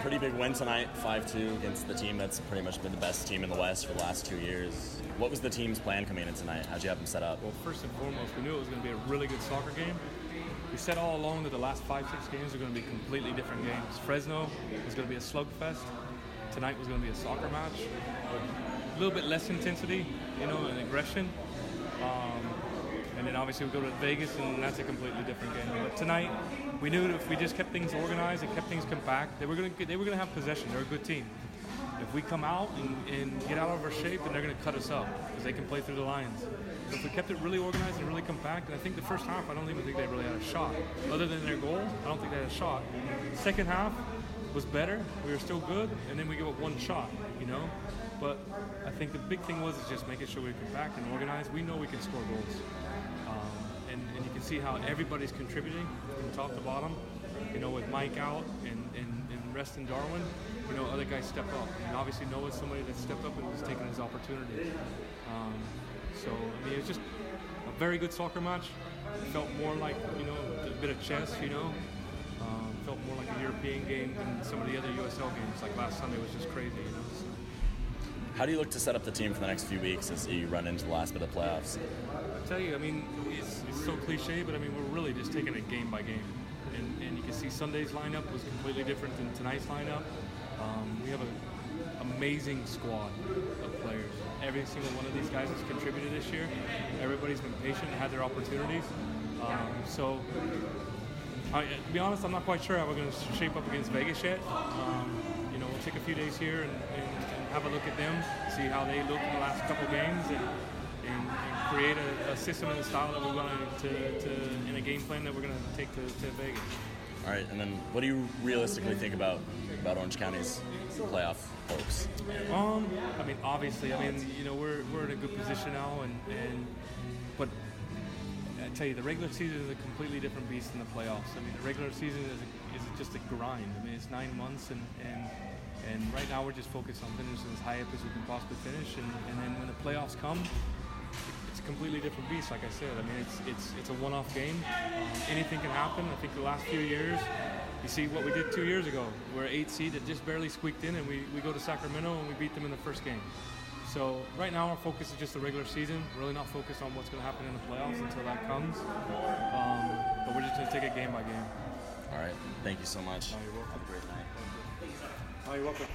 pretty big win tonight, 5-2 against the team that's pretty much been the best team in the West for the last two years. What was the team's plan coming in tonight? How'd you have them set up? Well, first and foremost, we knew it was going to be a really good soccer game. We said all along that the last five, six games are going to be completely different games. Fresno was going to be a slugfest. Tonight was going to be a soccer match. A little bit less intensity, you know, and aggression. And then obviously we go to Vegas, and that's a completely different game. But tonight, we knew that if we just kept things organized and kept things compact, they were going to they were going to have possession. They're a good team. If we come out and, and get out of our shape, then they're going to cut us up because they can play through the lines. So if we kept it really organized and really compact, and I think the first half, I don't even think they really had a shot. Other than their goal, I don't think they had a shot. Second half was better. We were still good, and then we give up one shot, you know. But I think the big thing was is just making sure we're compact and organized. We know we can score goals. Can see how everybody's contributing from top to bottom. You know, with Mike out and, and, and Reston Darwin, you know, other guys step up. And obviously Noah's somebody that stepped up and was taking his opportunity. Um, so, I mean, it was just a very good soccer match. It felt more like, you know, a bit of chess, you know. Um, felt more like a European game than some of the other USL games. Like last Sunday was just crazy, you know. So. How do you look to set up the team for the next few weeks as you run into the last bit of the playoffs? Tell you, I mean, it's, it's so cliche, but I mean, we're really just taking it game by game. And, and you can see Sunday's lineup was completely different than tonight's lineup. Um, we have an amazing squad of players. Every single one of these guys has contributed this year. Everybody's been patient and had their opportunities. Um, so, I, to be honest, I'm not quite sure how we're going to shape up against Vegas yet. Um, you know, we'll take a few days here and, and, and, have a look at them, see how they look in the last couple games, and, and, and create a, a, system and a style that we're going to, to, in a game plan that we're going to take to, to Vegas. All right, and then what do you realistically think about about Orange County's playoff hopes? Um, I mean, obviously, I mean, you know, we're, we're in a good position now, and, and but I tell you, the regular season is a completely different beast than the playoffs. I mean, the regular season is, a, is just a grind. I mean, it's nine months, and, and and right now we're just focused on finishing as high up as we can possibly finish, and, and then when the playoffs come, a completely different beast. Like I said, I mean, it's it's it's a one-off game. Um, anything can happen. I think the last few years, you see what we did two years ago. We're eight seed that just barely squeaked in, and we, we go to Sacramento and we beat them in the first game. So right now our focus is just the regular season. We're really not focused on what's going to happen in the playoffs until that comes. Um, but we're just going to take it game by game. All right. Thank you so much. Oh, you're welcome. Have a great night. Oh, you're welcome.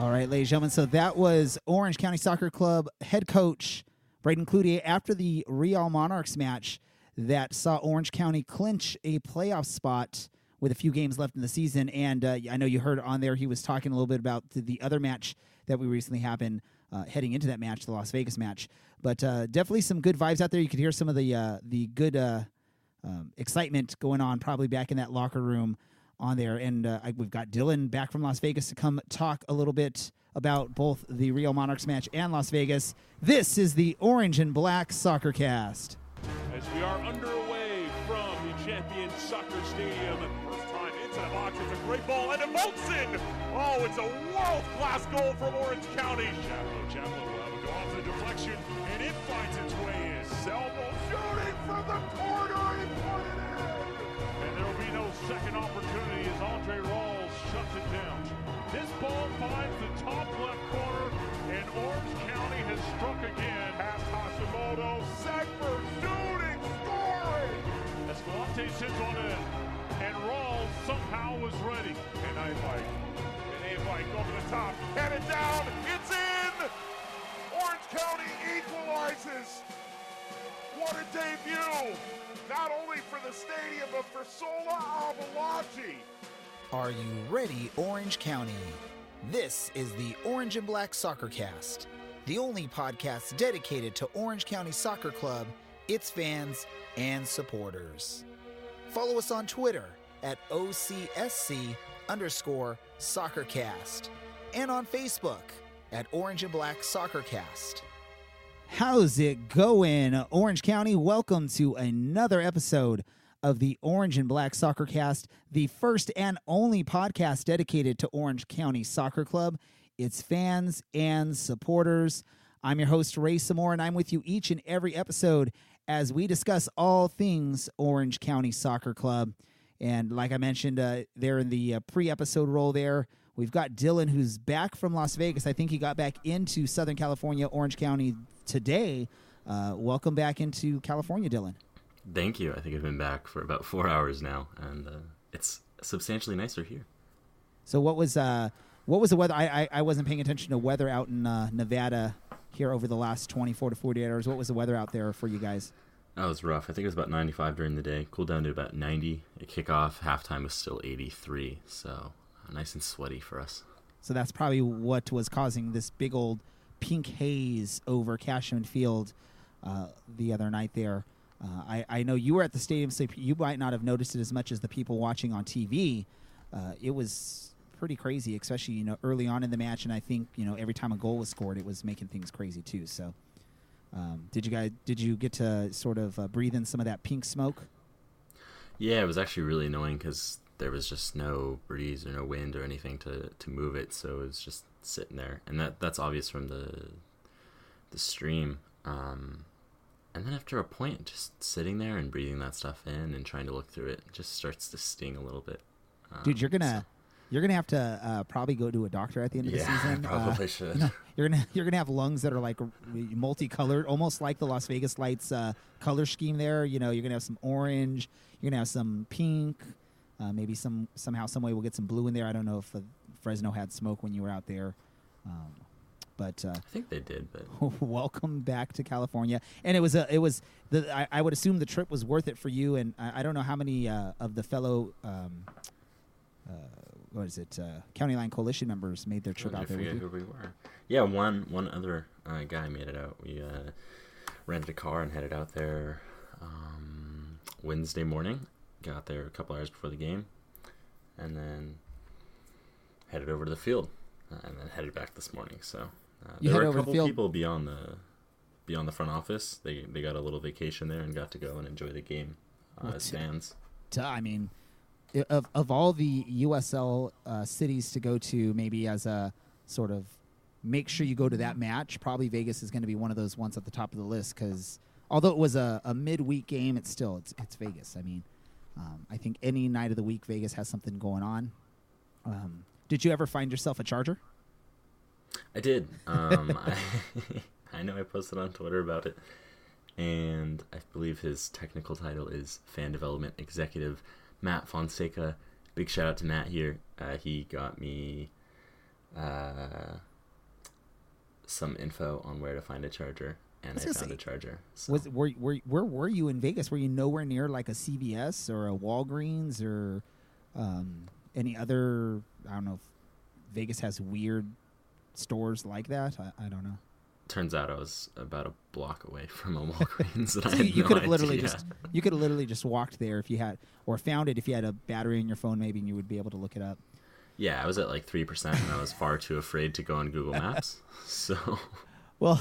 All right, ladies and gentlemen. So that was Orange County Soccer Club head coach Braeden Cloutier after the Real Monarchs match that saw Orange County clinch a playoff spot with a few games left in the season. And uh, I know you heard on there he was talking a little bit about the, the other match that we recently happened uh, heading into that match, the Las Vegas match. But uh, definitely some good vibes out there. You could hear some of the uh, the good uh, um, excitement going on, probably back in that locker room on there. And uh, I, we've got Dylan back from Las Vegas to come talk a little bit about both the Real Monarchs match and Las Vegas. This is the Orange and Black Soccer Cast. As we are underway from the Champion Soccer Stadium, first time into the box, it's a great ball, and Volkson! Oh, it's a world-class goal from Orange County. Chaplow, Chaplow will have a go off the deflection, and it finds its way in. Selmo shooting from the corner, he put it in! And there will be no second opportunity again. Past Hashimoto, Sackford shooting, scoring! Escalante sits on it, and Rawls somehow was ready. And I bike. and A bike over the top, headed down, it's in! Orange County equalizes! What a debut! Not only for the stadium, but for Sola Abolaji. Are you ready, Orange County? This is the Orange and Black Soccer Cast, the only podcast dedicated to Orange County Soccer Club, its fans, and supporters. Follow us on Twitter at OCSC underscore soccercast and on Facebook at Orange and Black Soccer Cast. How's it going, Orange County? Welcome to another episode of the Orange and Black Soccer Cast, the first and only podcast dedicated to Orange County Soccer Club, its fans and supporters. I'm your host, Ray Samore, and I'm with you each and every episode as we discuss all things Orange County Soccer Club. And like I mentioned, uh, they're in the uh, pre-episode role there. We've got Dylan, who's back from Las Vegas. I think he got back into Southern California, Orange County today. Uh, welcome back into California, Dylan. Thank you. I think I've been back for about four hours now, and uh, it's substantially nicer here. So, what was uh, what was the weather? I, I, I wasn't paying attention to weather out in uh, Nevada here over the last 24 to 48 hours. What was the weather out there for you guys? That was rough. I think it was about 95 during the day. Cooled down to about 90 at kickoff. Halftime was still 83, so uh, nice and sweaty for us. So that's probably what was causing this big old pink haze over Cashman Field uh, the other night there. Uh, I, I know you were at the stadium, so you might not have noticed it as much as the people watching on TV. Uh, it was pretty crazy, especially you know early on in the match, and I think you know every time a goal was scored, it was making things crazy too. So, um, did you guys did you get to sort of uh, breathe in some of that pink smoke? Yeah, it was actually really annoying because there was just no breeze or no wind or anything to, to move it, so it was just sitting there, and that that's obvious from the the stream. Um, and then after a point, just sitting there and breathing that stuff in and trying to look through it just starts to sting a little bit. Um, Dude, you're gonna you're gonna have to uh, probably go to a doctor at the end of the Yeah, season. probably Uh, should. you know, you're gonna you're gonna have lungs that are like multicolored, almost like the Las Vegas Lights uh, color scheme. There, you know, you're gonna have some orange, you're gonna have some pink, uh, maybe some somehow some way we'll get some blue in there. I don't know if Fresno had smoke when you were out there, um, but uh, I think they did, but welcome back to California. And it was a it was the I, I would assume the trip was worth it for you. And I, I don't know how many uh, of the fellow. Um, uh, what is it? Uh, County Line Coalition members made their trip I out there forget you. who we were. Yeah, one one other uh, guy made it out. We uh, rented a car and headed out there um, Wednesday morning. Got there a couple hours before the game, and then headed over to the field, uh, and then headed back this morning. So uh, there were a couple people beyond the beyond the front office. They they got a little vacation there and got to go and enjoy the game uh, Well, as t- fans. Duh, I mean, i- of of all the USL uh, cities to go to, maybe as a sort of make sure you go to that match. Probably Vegas is going to be one of those ones at the top of the list because although it was a, a midweek game, it's still it's it's Vegas. I mean, um, I think any night of the week Vegas has something going on. Um, did you ever find yourself a charger? I did. Um, I, I know I posted on Twitter about it, and I believe his technical title is Fan Development Executive Matt Fonseca. Big shout out to Matt here. Uh, he got me uh, some info on where to find a charger, and was I found say, a charger. So. Was were, were where were you in Vegas? Were you nowhere near like a CVS or a Walgreens or um, any other? I don't know if Vegas has weird stores like that. I, I don't know. Turns out I was about a block away from a Walgreens, So you, you no could have literally idea. just you could have literally just walked there if you had or found it if you had a battery in your phone maybe and you would be able to look it up. Yeah, I was at like three percent, and I was far too afraid to go on Google Maps. So. Well,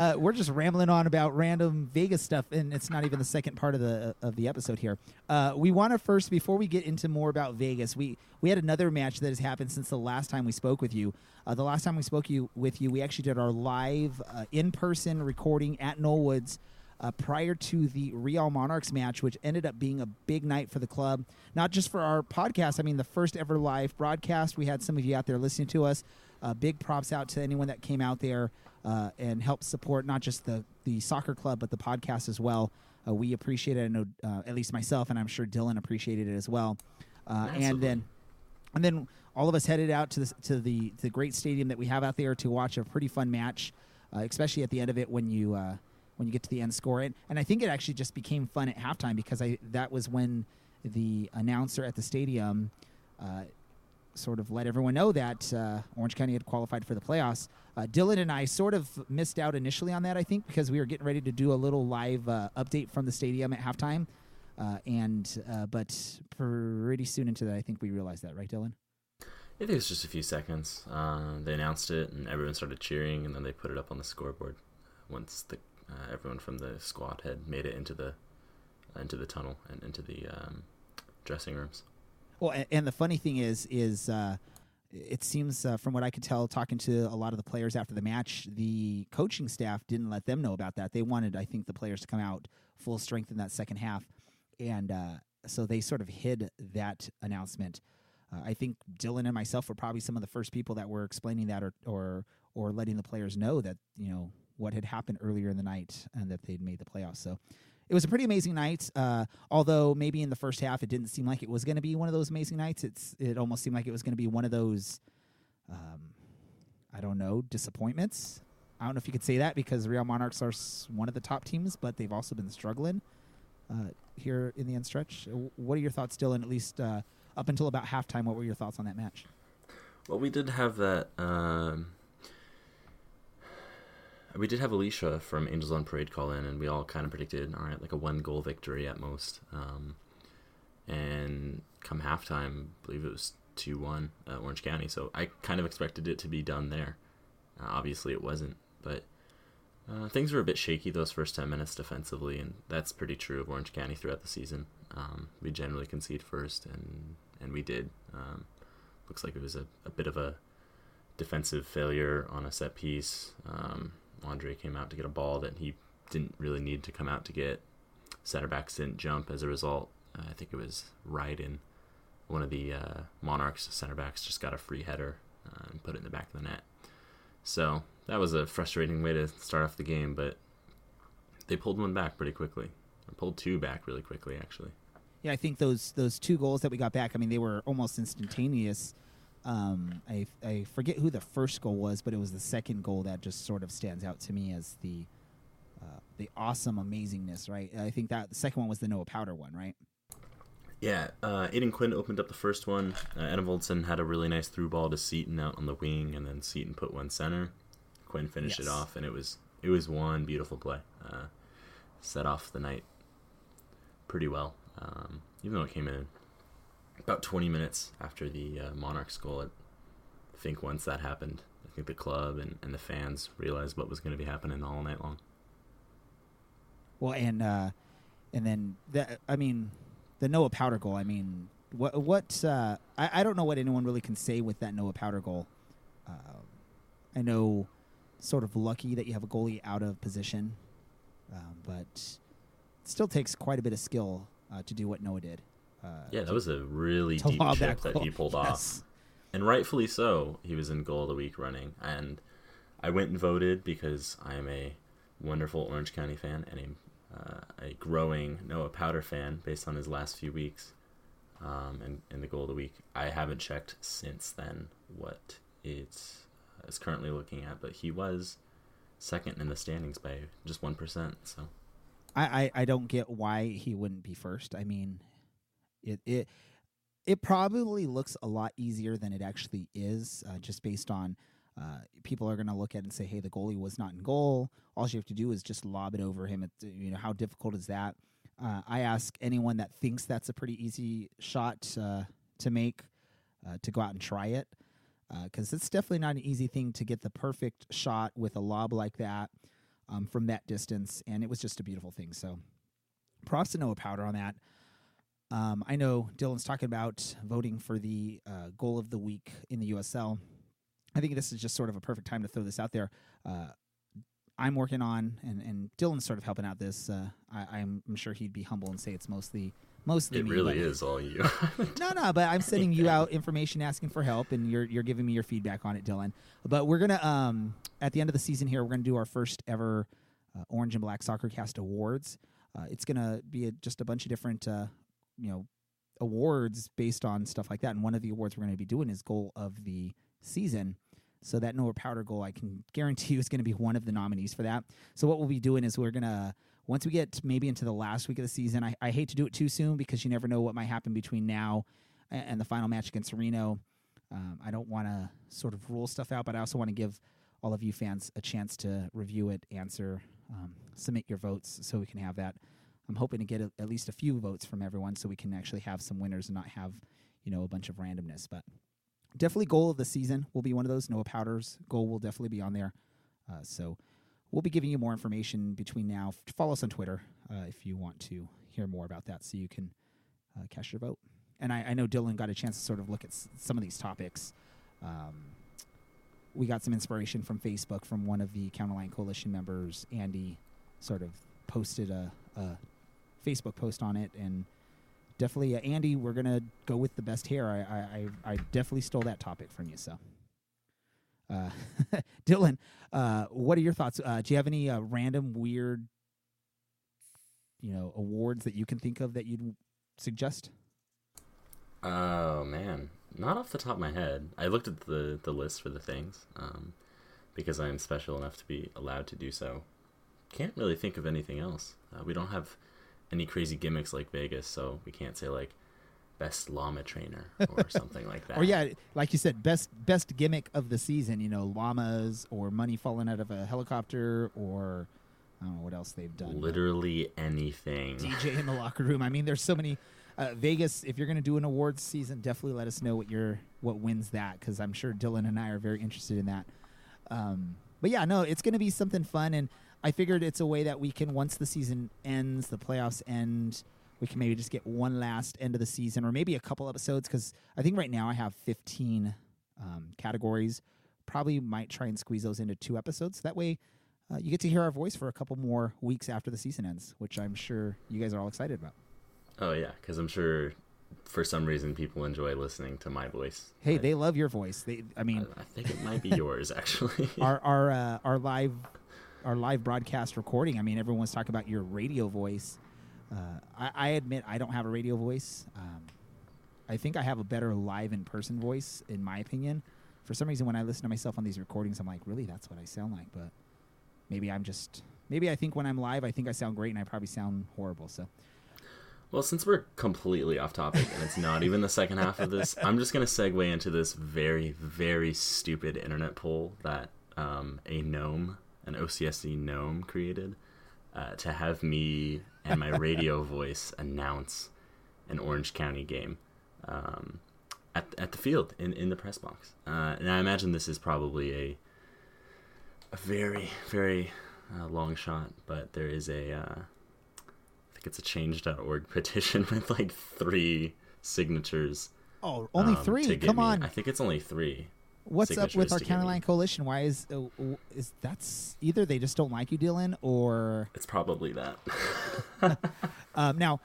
uh, we're just rambling on about random Vegas stuff, and it's not even the second part of the of the episode here. Uh, we want to first, before we get into more about Vegas, we we had another match that has happened since the last time we spoke with you. Uh, the last time we spoke you with you, we actually did our live uh, in person recording at Knollwoods. Uh, prior to the Real Monarchs match, which ended up being a big night for the club, not just for our podcast. I mean, the first ever live broadcast. We had some of you out there listening to us. Uh, big props out to anyone that came out there uh, and help support not just the, the soccer club, but the podcast as well. Uh, we appreciate it. I know uh, at least myself, and I'm sure Dylan appreciated it as well. Uh, and then, and then all of us headed out to the to the the great stadium that we have out there to watch a pretty fun match, uh, especially at the end of it when you uh, when you get to the end score. And, and I think it actually just became fun at halftime because I that was when the announcer at the stadium. Uh, sort of let everyone know that uh, Orange County had qualified for the playoffs. Uh, Dylan and I sort of missed out initially on that, I think, because we were getting ready to do a little live uh, update from the stadium at halftime. Uh, and uh, but pretty soon into that, I think we realized that, right, Dylan? I think it was just a few seconds. Uh, they announced it, and everyone started cheering, and then they put it up on the scoreboard once the everyone from the squad had made it into the into the tunnel and into the um, dressing rooms. Well, a- and the funny thing is, is uh, it seems uh, from what I could tell, talking to a lot of the players after the match, the coaching staff didn't let them know about that. They wanted, I think, the players to come out full strength in that second half, and uh, so they sort of hid that announcement. Uh, I think Dylan and myself were probably some of the first people that were explaining that or or or letting the players know that you know what had happened earlier in the night and that they'd made the playoffs. So it was a pretty amazing night. Uh, although maybe in the first half it didn't seem like it was going to be one of those amazing nights. It's it almost seemed like it was going to be one of those, um, I don't know, disappointments. I don't know if you could say that because Real Monarchs are one of the top teams, but they've also been struggling uh, here in the end stretch. What are your thoughts, Dylan? At least uh, up until about halftime, what were your thoughts on that match? Well, we did have that. Um, we did have Alicia from Angels on Parade call in, and we all kind of predicted, all right, like a one goal victory at most. Um, and come halftime, I believe it was 2 1 uh, Orange County. So I kind of expected it to be done there. Uh, obviously, it wasn't. But uh, things were a bit shaky those first 10 minutes defensively, and that's pretty true of Orange County throughout the season. Um, we generally concede first, and, and we did. Um, looks like it was a, a bit of a defensive failure on a set piece. Um, Andre came out to get a ball that he didn't really need to come out to get. Center backs didn't jump as a result. Uh, I think it was Ryden, one of the uh, Monarchs center backs, just got a free header uh, and put it in the back of the net. So that was a frustrating way to start off the game, but they pulled one back pretty quickly. Or pulled two back really quickly, actually. Yeah, I think those those two goals that we got back. I mean, they were almost instantaneous. Um, I I forget who the first goal was, but it was the second goal that just sort of stands out to me as the uh, the awesome amazingness. Right. I think that the second one was the Noah Powder one, right? Yeah, uh, Aodhan Quinn opened up the first one. Uh, Enevoldsen had a really nice through ball to Seaton out on the wing, and then Seaton put one center. Quinn finished yes. it off, and it was it was one beautiful play. Uh, set off the night pretty well, um, even though it came in about 20 minutes after the uh, Monarchs goal. I think once that happened, I think the club and, and the fans realized what was going to be happening all night long. Well, and uh, and then that I mean the Noah Powder goal. I mean, what what uh, I I don't know what anyone really can say with that Noah Powder goal. Uh, I know, sort of lucky that you have a goalie out of position, um, but it still takes quite a bit of skill uh, to do what Noah did. Uh, yeah, that was a really deep chip that, he pulled yes. off, and rightfully so. He was in goal of the week running, and I went and voted because I am a wonderful Orange County fan and a uh, a growing Noah Powder fan based on his last few weeks um, and, in the goal of the week. I haven't checked since then what it is currently looking at, but he was second in the standings by just 1%. So I, I, I don't get why he wouldn't be first. I mean, it, it, it probably looks a lot easier than it actually is, uh, just based on uh, people are going to look at it and say, "Hey, the goalie was not in goal. All you have to do is just lob it over him." You know, how difficult is that? Uh, I ask anyone that thinks that's a pretty easy shot to make uh, to go out and try it because uh, it's definitely not an easy thing to get the perfect shot with a lob like that um, from that distance, and it was just a beautiful thing. So, props to Noah Powder on that. Um, I know Dylan's talking about voting for the uh, goal of the week in the USL. I think this is just sort of a perfect time to throw this out there. Uh, I'm working on, and, and Dylan's sort of helping out this. Uh, I, am sure he'd be humble and say it's mostly mostly it me. It really is all you. no, no, but I'm sending you out information, asking for help, and you're you're giving me your feedback on it, Dylan. But we're gonna um at the end of the season here, we're gonna do our first ever uh, Orange and Black Soccer Cast Awards. Uh, it's gonna be a, just a bunch of different uh, you know awards based on stuff like that, and one of the awards we're gonna be doing is goal of the season. So that Noah Powder goal, I can guarantee you, is going to be one of the nominees for that. So what we'll be doing is we're going to once we get maybe into the last week of the season. I, I hate to do it too soon because you never know what might happen between now and, and the final match against Reno. Um, I don't want to sort of rule stuff out, but I also want to give all of you fans a chance to review it, answer, um, submit your votes, so we can have that. I'm hoping to get a, at least a few votes from everyone, so we can actually have some winners and not have you know a bunch of randomness. But definitely goal of the season will be one of those. Noah Powder's goal will definitely be on there. Uh, so we'll be giving you more information between now. Follow us on Twitter uh, if you want to hear more about that, so you can uh, cast your vote. And I, I, know Dylan got a chance to sort of look at s- some of these topics. Um, we got some inspiration from Facebook from one of the County Line Coalition members. Andy sort of posted a, a Facebook post on it and definitely, uh, Andy, we're gonna go with the best hair. I, I, I, definitely stole that topic from you. So, uh, Dylan, uh, what are your thoughts? Uh, do you have any uh, random weird, you know, awards that you can think of that you'd suggest? Oh man, not off the top of my head. I looked at the the list for the things um, because I am special enough to be allowed to do so. Can't really think of anything else. Uh, we don't have any crazy gimmicks like Vegas, so we can't say like best llama trainer or something like that. Or yeah, like you said, best best gimmick of the season. You know, llamas or money falling out of a helicopter, or I don't know what else they've done. literally anything. DJ in the locker room. I mean, there's so many. Uh, Vegas, if you're going to do an awards season, definitely let us know what your what wins that because I'm sure Dylan and I are very interested in that. Um, but yeah, no, it's going to be something fun, and I figured it's a way that we can once the season ends, the playoffs end, we can maybe just get one last end of the season, or maybe a couple episodes because I think right now I have 15 um, categories. Probably might try and squeeze those into two episodes. That way, uh, you get to hear our voice for a couple more weeks after the season ends, which I'm sure you guys are all excited about. Oh yeah, because I'm sure for some reason people enjoy listening to my voice. Hey, I, they love your voice. They, I I, mean, I think it might be yours actually. our our uh, our live our live broadcast recording. I mean, everyone's talking about your radio voice. Uh, I, I admit I don't have a radio voice. Um, I think I have a better live in person voice, in my opinion. For some reason, when I listen to myself on these recordings, I'm like, really, that's what I sound like. But maybe I'm just maybe I think when I'm live, I think I sound great, and I probably sound horrible. So Well, since we're completely off topic and it's not even the second half of this, I'm just going to segue into this very, very stupid internet poll that um, a gnome, an OCSC gnome, created uh, to have me and my radio voice announce an Orange County game um, at, at the field in, in the press box. Uh, and I imagine this is probably a, a very, very uh, long shot, but there is a. Uh, I think it's a change.org petition with like three signatures. oh, only um, three. Come me- on. I think it's only three. What's up with our county line coalition? Why is uh, is that's either they just don't like you, Dylan, or It's probably that. Um, now,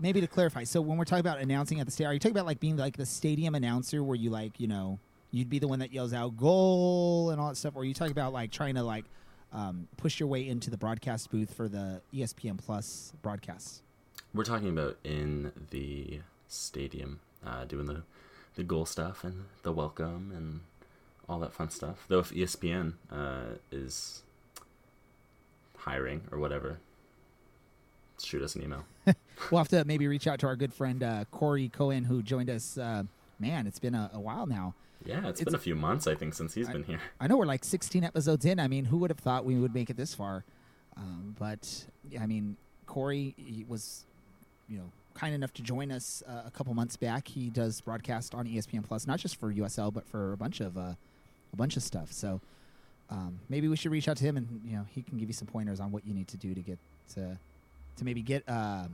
maybe to clarify, so when we're talking about announcing at the stadium, are you talking about like being like the stadium announcer, where you like you know you'd be the one that yells out goal and all that stuff, or are you talking about like trying to like um, push your way into the broadcast booth for the ESPN Plus broadcasts? We're talking about in the stadium, uh, doing the the goal stuff and the welcome and all that fun stuff. Though if ESPN uh, is hiring or whatever, shoot us an email. We'll have to maybe reach out to our good friend uh, Corey Cohen, who joined us. Uh, man, it's been a, a while now. Yeah, it's It's- been a few months I think since he's been here. I know we're like 16 episodes in. I mean, who would have thought we would make it this far? Um, but I mean, Corey he was, you know, kind enough to join us uh, a couple months back. He does broadcast on ESPN Plus, not just for USL, but for a bunch of uh, a bunch of stuff. So um, maybe we should reach out to him, and you know, he can give you some pointers on what you need to do to get to to maybe get uh,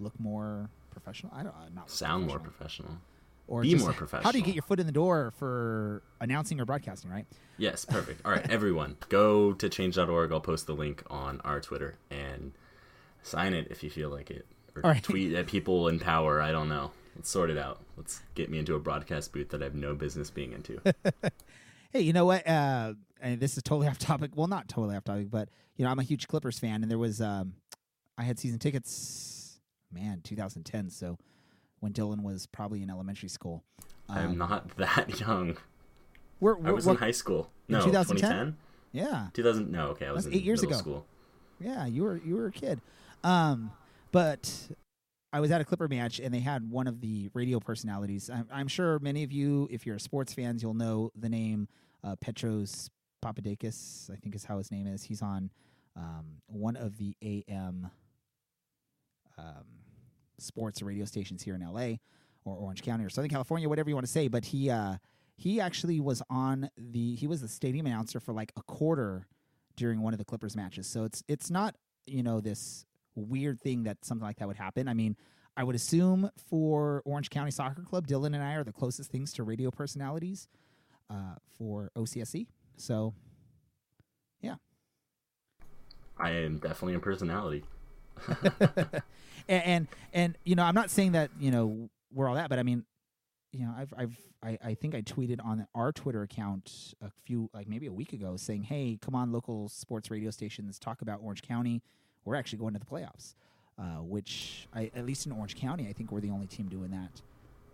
look more professional. I don't uh, not Sound more professional. professional. or be more How do you get your foot in the door for announcing or broadcasting? Right. Yes, perfect. All right, everyone, go to change.org. I'll post the link on our Twitter and sign it if you feel like it. Or right. tweet at people in power. I don't know. Let's sort it out. Let's get me into a broadcast booth that I have no business being into. Hey, you know what? Uh, and this is totally off topic. Well, not totally off topic, but you know, I'm a huge Clippers fan, and there was um, I had season tickets, man, 2010. So when Dylan was probably in elementary school. I am Um, not that young. We're, I we're, was we're- in high school. No, 2010? 2010? yeah, 2000? No, okay. I was That's eight years ago. school. yeah. You were you were a kid, um, but I was at a Clipper match, and they had one of the radio personalities. I'm, I'm sure many of you, if you're sports fans, you'll know the name uh, Petros Papadakis. I think is how his name is. He's on um, one of the AM um, sports radio stations here in LA or Orange County or Southern California, whatever you want to say. But he uh, he actually was on the he was the stadium announcer for like a quarter during one of the Clippers matches. So it's it's not you know this weird thing that something like that would happen. I mean, I would assume for Orange County Soccer Club, Dylan and I are the closest things to radio personalities uh, for OCSC. So yeah. I am definitely a personality. and, and and you know, I'm not saying that you know we're all that, but I mean, you know, I've I've I, I think I tweeted on our Twitter account a few like maybe a week ago saying, "Hey, come on, local sports radio stations, talk about Orange County. We're actually going to the playoffs." Uh, which I, at least in Orange County, I think we're the only team doing that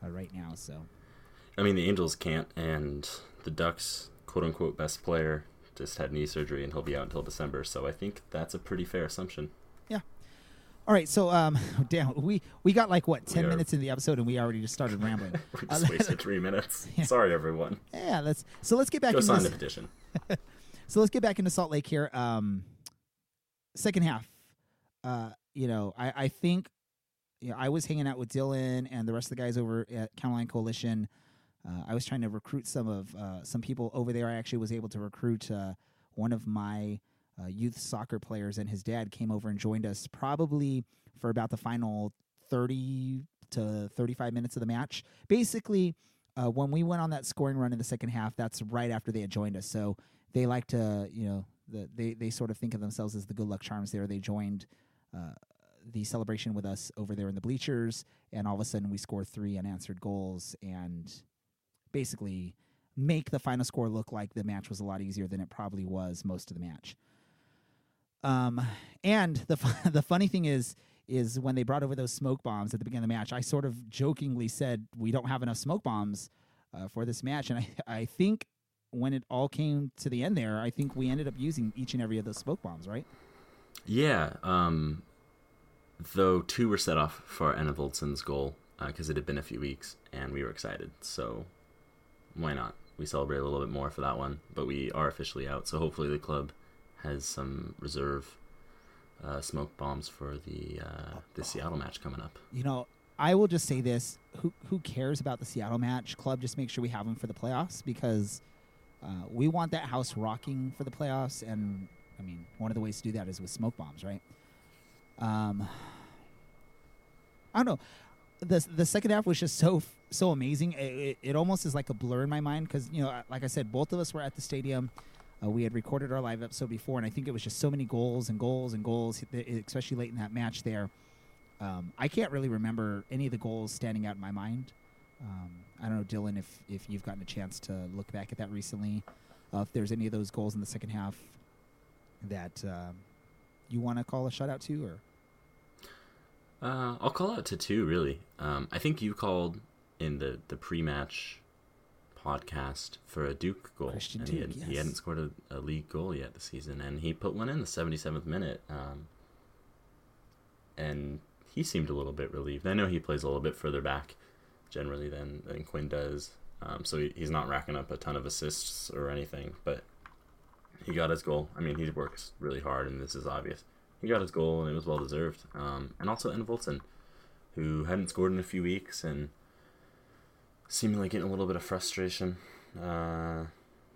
uh, right now. So I mean, the Angels can't, and the Ducks, quote unquote, best player just had knee surgery and he'll be out until December. So I think that's a pretty fair assumption. yeah. All right, so um, damn, we we got like what ten minutes in the episode, and we already just started rambling. We Uh, just wasted three minutes. Sorry, everyone. yeah, let's so let's get back Go into sign this. the petition. So let's get back into Salt Lake here. Um, second half, uh, you know, I, I think, you know, I was hanging out with Dylan and the rest of the guys over at County Line Coalition. Uh, I was trying to recruit some of uh, some people over there. I actually was able to recruit uh, one of my uh, youth soccer players, and his dad came over and joined us probably for about the final thirty to thirty-five minutes of the match. Basically, uh, when we went on that scoring run in the second half, that's right after they had joined us. So they like to, you know, the, they they sort of think of themselves as the good luck charms. There, they joined uh, the celebration with us over there in the bleachers, and all of a sudden we score three unanswered goals and basically make the final score look like the match was a lot easier than it probably was most of the match. Um, and the the funny thing is is when they brought over those smoke bombs at the beginning of the match, I sort of jokingly said we don't have enough smoke bombs uh, for this match, and I I think when it all came to the end there, I think we ended up using each and every of those smoke bombs, right? Yeah, um, though two were set off for Enevoldsen's goal because it had been a few weeks and we were excited. So why not? We celebrate a little bit more for that one, but we are officially out. So hopefully the club has some reserve uh, smoke bombs for the uh, the Seattle match coming up. You know, I will just say this: who who cares about the Seattle match? Club, just make sure we have them for the playoffs because uh, we want that house rocking for the playoffs. And I mean, one of the ways to do that is with smoke bombs, right? Um, I don't know. the The second half was just so so amazing. It, it, it almost is like a blur in my mind because you know, like I said, both of us were at the stadium. Uh, we had recorded our live episode before, and I think it was just so many goals and goals and goals, especially late in that match there. Um, I can't really remember any of the goals standing out in my mind. Um, I don't know, Dylan, if if you've gotten a chance to look back at that recently, uh, if there's any of those goals in the second half that um, you want to call a shutout to, or Uh, I'll call out to two, really. Um, I think you called in the, the pre match podcast for a Duke goal. Christian and he, Duke, had, he yes. hadn't scored a, a league goal yet this season, and he put one in the 77th minute. Um, and he seemed a little bit relieved. I know he plays a little bit further back generally than, than Quinn does, um, so he, he's not racking up a ton of assists or anything, but he got his goal. I mean, he works really hard, and this is obvious. He got his goal, and it was well deserved. Um, and also Enevoldsen, who hadn't scored in a few weeks and seemingly getting a little bit of frustration, uh,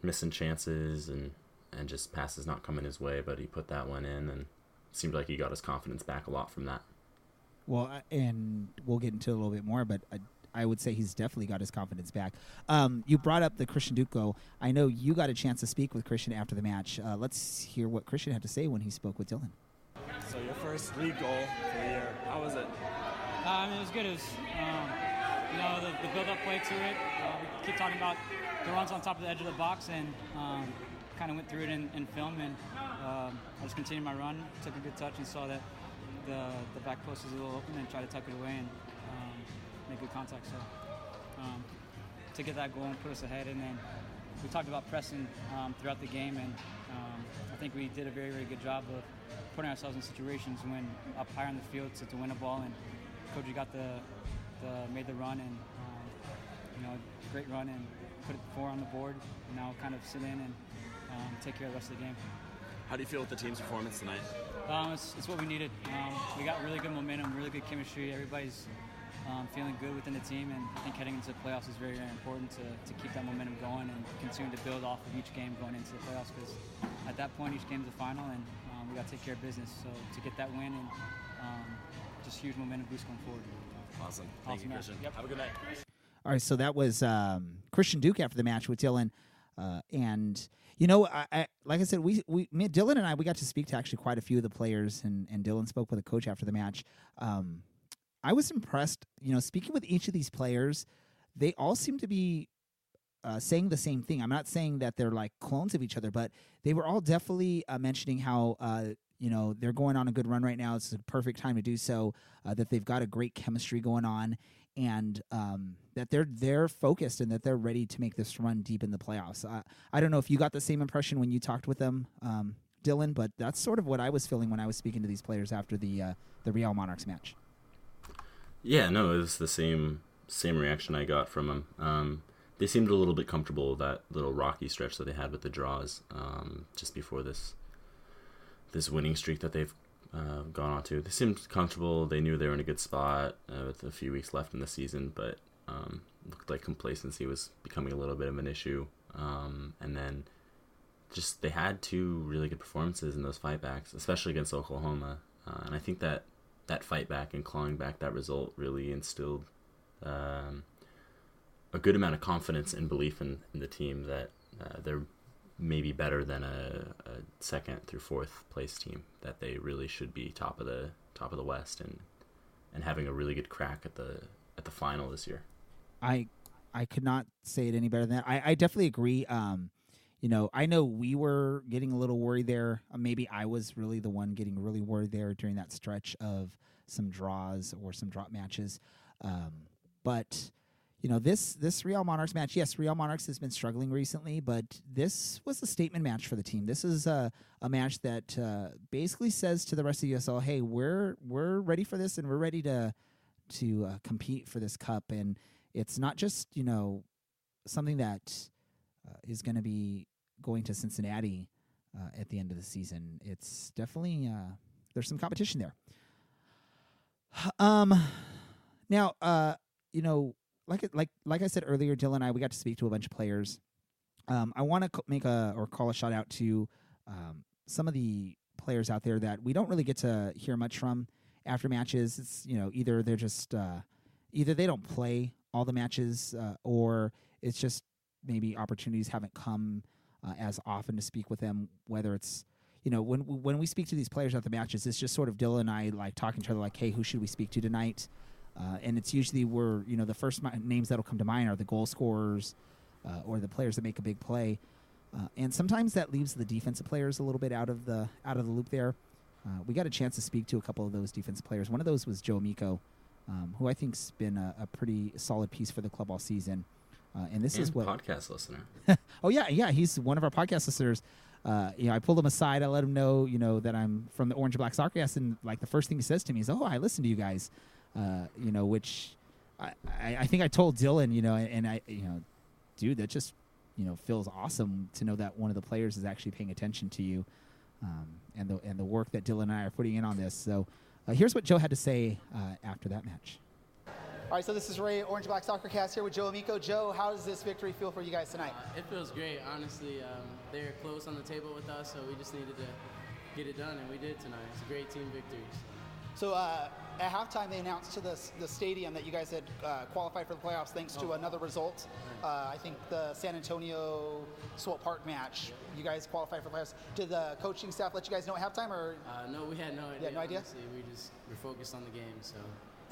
missing chances, and and just passes not coming his way. But he put that one in, and seemed like he got his confidence back a lot from that. well, and we'll get into a little bit more, but I would say he's definitely got his confidence back. Um, you brought up the Christian Duke goal. I know you got a chance to speak with Christian after the match. Uh, let's hear what Christian had to say when he spoke with Dylan. So your first league goal for the year. How was it? Uh, I mean, it was good. It was, um, you know, the, the build-up play to it. Uh, we keep talking about the runs on top of the edge of the box, and um, kind of went through it in, in film. And um, I just continued my run, took a good touch, and saw that the the back post was a little open, and tried to tuck it away and good contact. So um, to get that goal and put us ahead, and then we talked about pressing um, throughout the game, and um, I think we did a very, very good job of putting ourselves in situations when up higher on the field to, to win a ball. And Koji got the, the made the run and um, you know great run and put four on the board. And now kind of sit in and um, take care of the rest of the game. How do you feel with the team's performance tonight? Um, it's, it's what we needed. Um, we got really good momentum, really good chemistry. Everybody's um, feeling good within the team, and I think heading into the playoffs is very, very important to, to keep that momentum going and continue to build off of each game going into the playoffs. Because at that point, each game is a final, and um, we got to take care of business. So to get that win and um, just huge momentum boost going forward. Awesome. Thank Awesome, you, man. Christian. Yep. Have a good night. All right, so that was um, Christian Duke after the match with Dylan. Uh, and you know, I, I like I said, we we me, Dylan and I we got to speak to actually quite a few of the players, and and Dylan spoke with a coach after the match. Um, I was impressed. You know, speaking with each of these players, they all seem to be uh, saying the same thing. I'm not saying that they're like clones of each other, but they were all definitely uh, mentioning how uh, you know they're going on a good run right now. It's a perfect time to do so. Uh, that they've got a great chemistry going on, and um, that they're they're focused and that they're ready to make this run deep in the playoffs. I, I don't know if you got the same impression when you talked with them, um, Dylan, but that's sort of what I was feeling when I was speaking to these players after the uh, the Real Monarchs match. Yeah, no, it was the same same reaction I got from them. Um, they seemed a little bit comfortable with that little rocky stretch that they had with the draws um, just before this this winning streak that they've uh, gone on to. They seemed comfortable. They knew they were in a good spot uh, with a few weeks left in the season, but um, looked like complacency was becoming a little bit of an issue. Um, and then just they had two really good performances in those fight backs, especially against Oklahoma. Uh, and I think that that fight back and clawing back that result really instilled um, a good amount of confidence and belief in, in the team that uh, they're maybe better than a, a, second through fourth place team. That they really should be top of the top of the West and and having a really good crack at the at the final this year. I I could not say it any better than that. I, I definitely agree. Um, you know, I know we were getting a little worried there. Uh, maybe I was really the one getting really worried there during that stretch of some draws or some drop matches. Um, but you know this this Real Monarchs match. Yes, Real Monarchs has been struggling recently, but this was a statement match for the team. This is a, a match that uh, basically says to the rest of the USL, "Hey, we're we're ready for this, and we're ready to to uh, compete for this cup." And it's not just you know something that uh, is going to be going to Cincinnati uh, at the end of the season. It's definitely uh, there's some competition there. Um, now, uh, you know, like like like I said earlier, Dylan and I we got to speak to a bunch of players. Um, I want to co- make a or call a shout out to um, some of the players out there that we don't really get to hear much from after matches. It's you know either they're just uh, either they don't play all the matches uh, or it's just maybe opportunities haven't come uh, as often to speak with them. Whether it's you know when when we speak to these players at the matches, it's just sort of Dylan and I like talking to each other like, hey, who should we speak to tonight? Uh, and it's usually where you know the first mi- names that'll come to mind are the goal scorers uh, or the players that make a big play. Uh, and sometimes that leaves the defensive players a little bit out of the out of the loop there. Uh, we got a chance to speak to a couple of those defensive players. One of those was Joe Amico, um, who I think's been a, a, pretty solid piece for the club all season. Uh, and this and is what podcast listener. oh yeah, yeah, he's one of our podcast listeners. Uh, you know, I pulled him aside. I let him know, you know, that I'm from the Orange and Black Soccer Cast, and like the first thing he says to me is, "Oh, I listen to you guys." Uh, you know, which I, I, I, think I told Dylan, you know, and, and, I, you know, dude, that just, you know, feels awesome to know that one of the players is actually paying attention to you, um, and the and the work that Dylan and I are putting in on this. So, uh, here's what Joe had to say uh, after that match. All right, so this is Ray, Orange Black Soccer Cast here with Joe Amico. Joe, how does this victory feel for you guys tonight? Uh, it feels great, honestly. Um, they're close on the table with us, so we just needed to get it done, and we did tonight. It's a great team victory. So uh, at halftime, they announced to the, the stadium that you guys had uh, qualified for the playoffs thanks to oh. another result. Uh, I think the San Antonio Swope Park match. You guys qualified for the playoffs. Did the coaching staff let you guys know at halftime, or? Uh, no, we had no idea. Yeah, no idea. Honestly, we just were focused on the game, so.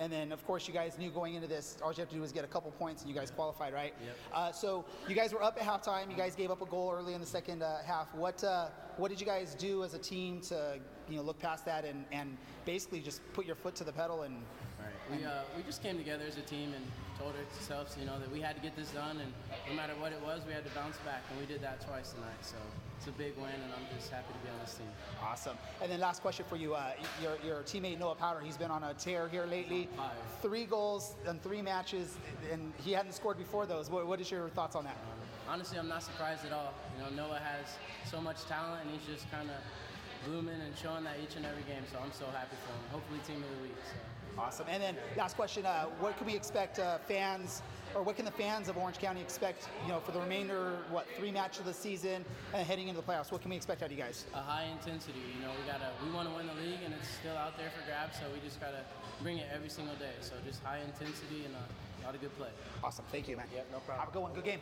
And then, of course, you guys knew going into this, all you have to do is get a couple points, and you guys qualified, right? Yep. Uh, so you guys were up at halftime. You guys gave up a goal early in the second uh, half. What uh, what did you guys do as a team to you know look past that and, and basically just put your foot to the pedal and? Right. We uh, we just came together as a team and told ourselves, you know, that we had to get this done, and no matter what it was, we had to bounce back, and we did that twice tonight. So it's a big win, and I'm just happy to be on this team. Awesome. And then last question for you. Uh, your, your teammate Noah Powder, he's been on a tear here lately. Five. Three goals in three matches, and he hadn't scored before those. what, what is your thoughts on that? Um, honestly, I'm not surprised at all. You know, Noah has so much talent, and he's just kind of blooming and showing that each and every game. So I'm so happy for him. Hopefully, team of the week. So. Awesome. And then last question: uh, What can we expect uh, fans, or what can the fans of Orange County expect? You know, for the remainder, what three matches of the season and heading into the playoffs? What can we expect out of you guys? A high intensity. You know, we gotta we want to win the league, and it's still out there for grabs. So we just gotta bring it every single day. So just high intensity and a lot of good play. Awesome. Thank you, man. Yep, no problem. Have a good one. Good game.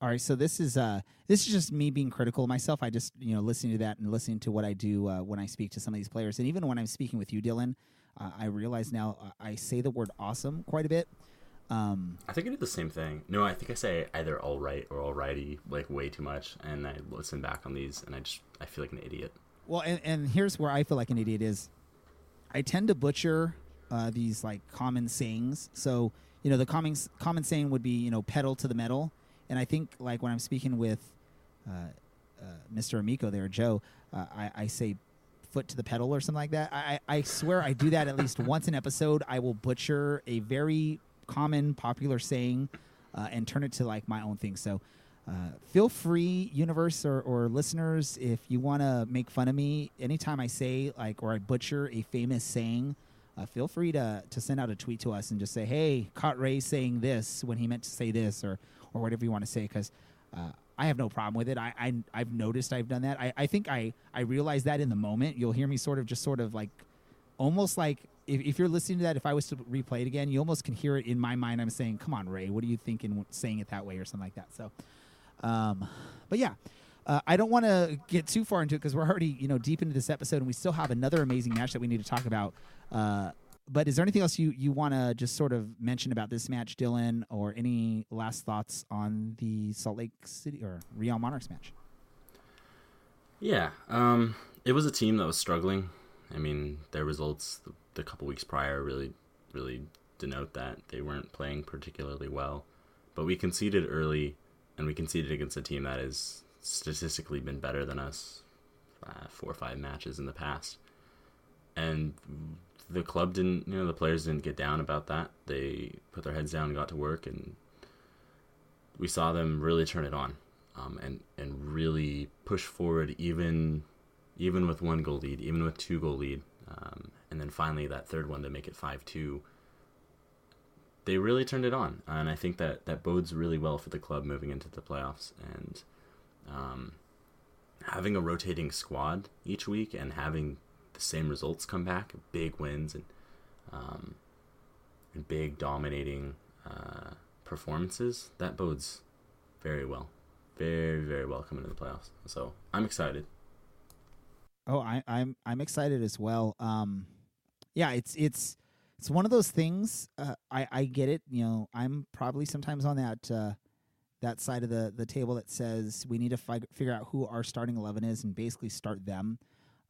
All right, so this is uh this is just me being critical of myself. I just you know listening to that and listening to what I do uh, when I speak to some of these players, and even when I'm speaking with you, Dylan, uh, I realize now uh, I say the word awesome quite a bit. Um, I think I do the same thing. No, I think I say either all right or all righty like way too much, and I listen back on these, and I just I feel like an idiot. well, and, and here's where I feel like an idiot is. I tend to butcher uh, these like common sayings. So you know the common common saying would be you know pedal to the metal, and I think like when I'm speaking with uh, uh, Mr. Amico there, Joe, uh, I, I say foot to the pedal or something like that. I, I swear I do that at least once an episode. I will butcher a very common popular saying uh, and turn it to like my own thing. So. Uh, feel free, universe or, or listeners, if you want to make fun of me anytime I say like or I butcher a famous saying, uh, feel free to to send out a tweet to us and just say, "Hey, caught Ray saying this when he meant to say this," or or whatever you want to say, because uh, I have no problem with it. I, I I've noticed I've done that. I, I think I I realized that in the moment. You'll hear me sort of just sort of like almost like if, if you're listening to that, if I was to replay it again, you almost can hear it in my mind. I'm saying, "Come on, Ray, what are you thinking saying it that way or something like that?" So, um, but yeah. Uh, I don't want to get too far into it because we're already, you know, deep into this episode, and we still have another amazing match that we need to talk about. Uh, but is there anything else you you want to just sort of mention about this match, Dylan, or any last thoughts on the Salt Lake City or Real Monarchs match? Yeah, um, it was a team that was struggling. I mean, their results the, the couple weeks prior really, really denote that they weren't playing particularly well. But we conceded early, and we conceded against a team that has statistically been better than us uh, four or five matches in the past. And the club didn't, you know, the players didn't get down about that. They put their heads down and got to work, and we saw them really turn it on um, and and really push forward even even with one goal lead, even with two goal lead, um, and then finally that third one to make it five two. They really turned it on, and I think that that bodes really well for the club moving into the playoffs. And um, having a rotating squad each week and having the same results come back, big wins and um, and big dominating uh, performances, that bodes very well very very well coming into the playoffs. So I'm excited. Oh, I, I'm I'm excited as well. Um, yeah, it's it's it's one of those things. Uh, I I get it. You know, I'm probably sometimes on that uh, that side of the the table that says we need to fi- figure out who our starting eleven is and basically start them,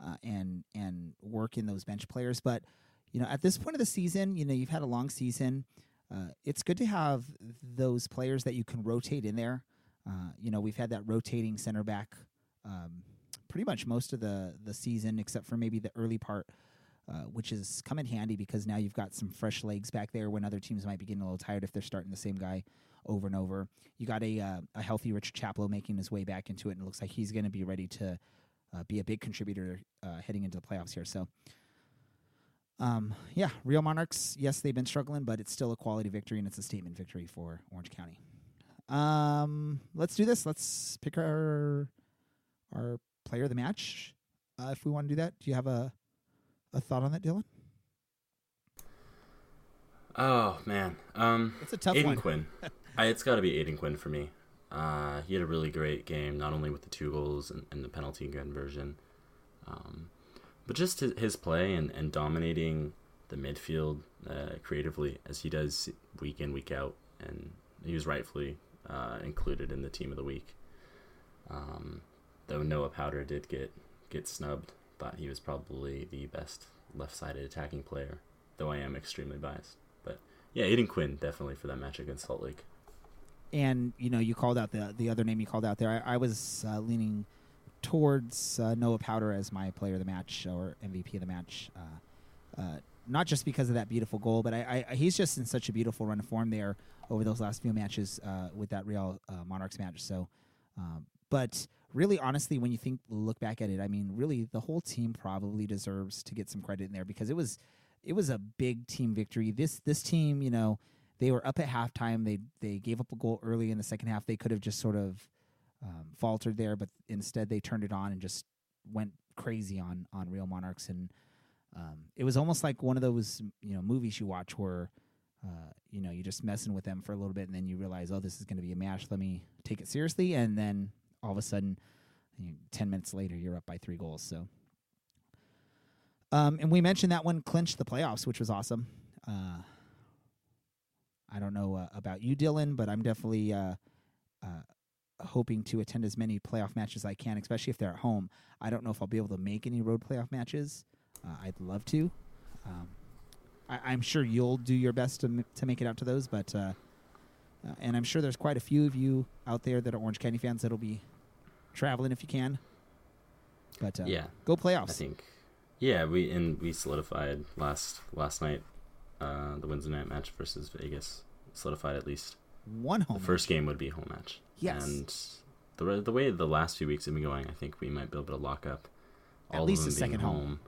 uh, and and work in those bench players. But you know, at this point of the season, you know, you've had a long season. Uh, it's good to have those players that you can rotate in there. Uh, you know, we've had that rotating center back um, pretty much most of the the season, except for maybe the early part, uh, which has come in handy because now you've got some fresh legs back there when other teams might be getting a little tired if they're starting the same guy over and over. You got a uh, a healthy Richard Chaplow making his way back into it, and it looks like he's going to be ready to uh, be a big contributor uh, heading into the playoffs here. So. Um, yeah, Real Monarchs. Yes, they've been struggling, but it's still a quality victory and it's a statement victory for Orange County. Um, let's do this. Let's pick our our player of the match. Uh, if we want to do that, do you have a a thought on that, Dylan? Oh man, um, It's a tough Aodhan one. Quinn. I, it's got to be Aodhan Quinn for me. Uh, he had a really great game, not only with the two goals and, and the penalty conversion, um, but just his, his play and, and dominating the midfield uh, creatively as he does week in week out, and he was rightfully uh, included in the team of the week. Um, though Noah Powder did get get snubbed, thought he was probably the best left-sided attacking player. Though I am extremely biased, but yeah, Aodhan Quinn definitely for that match against Salt Lake. And you know, you called out the the other name you called out there. I, I was uh, leaning towards uh, Noah Powder as my player of the match or MVP of the match. Uh, uh, not just because of that beautiful goal, but I, I, he's just in such a beautiful run of form there over those last few matches uh, with that Real uh, Monarchs match. So, um, but really, honestly, when you think look back at it, I mean, really, the whole team probably deserves to get some credit in there because it was it was a big team victory. This this team, you know, they were up at halftime. They they gave up a goal early in the second half. They could have just sort of um, faltered there, but instead they turned it on and just went crazy on on Real Monarchs. And um, it was almost like one of those you know movies you watch where uh, you know, you're just messing with them for a little bit, and then you realize, oh, this is going to be a match. Let me take it seriously, and then all of a sudden, you know, ten minutes later, you're up by three goals. So, um, and we mentioned that one clinched the playoffs, which was awesome. Uh, don't know uh, about you, Dylan, but I'm definitely uh, uh, hoping to attend as many playoff matches as I can, especially if they're at home. I don't know if I'll be able to make any road playoff matches. Uh, I'd love to. Um, I, I'm sure you'll do your best to m- to make it out to those, but uh, and I'm sure there's quite a few of you out there that are Orange County fans that'll be traveling if you can. But uh, Yeah. go playoffs. I think. Yeah, we and we solidified last last night uh, the Wednesday night match versus Vegas. Solidified at least one home. the first game would be a home match. Yes. And the the way the last few weeks have been going, I think we might be able to lock up At all least of a them being second home.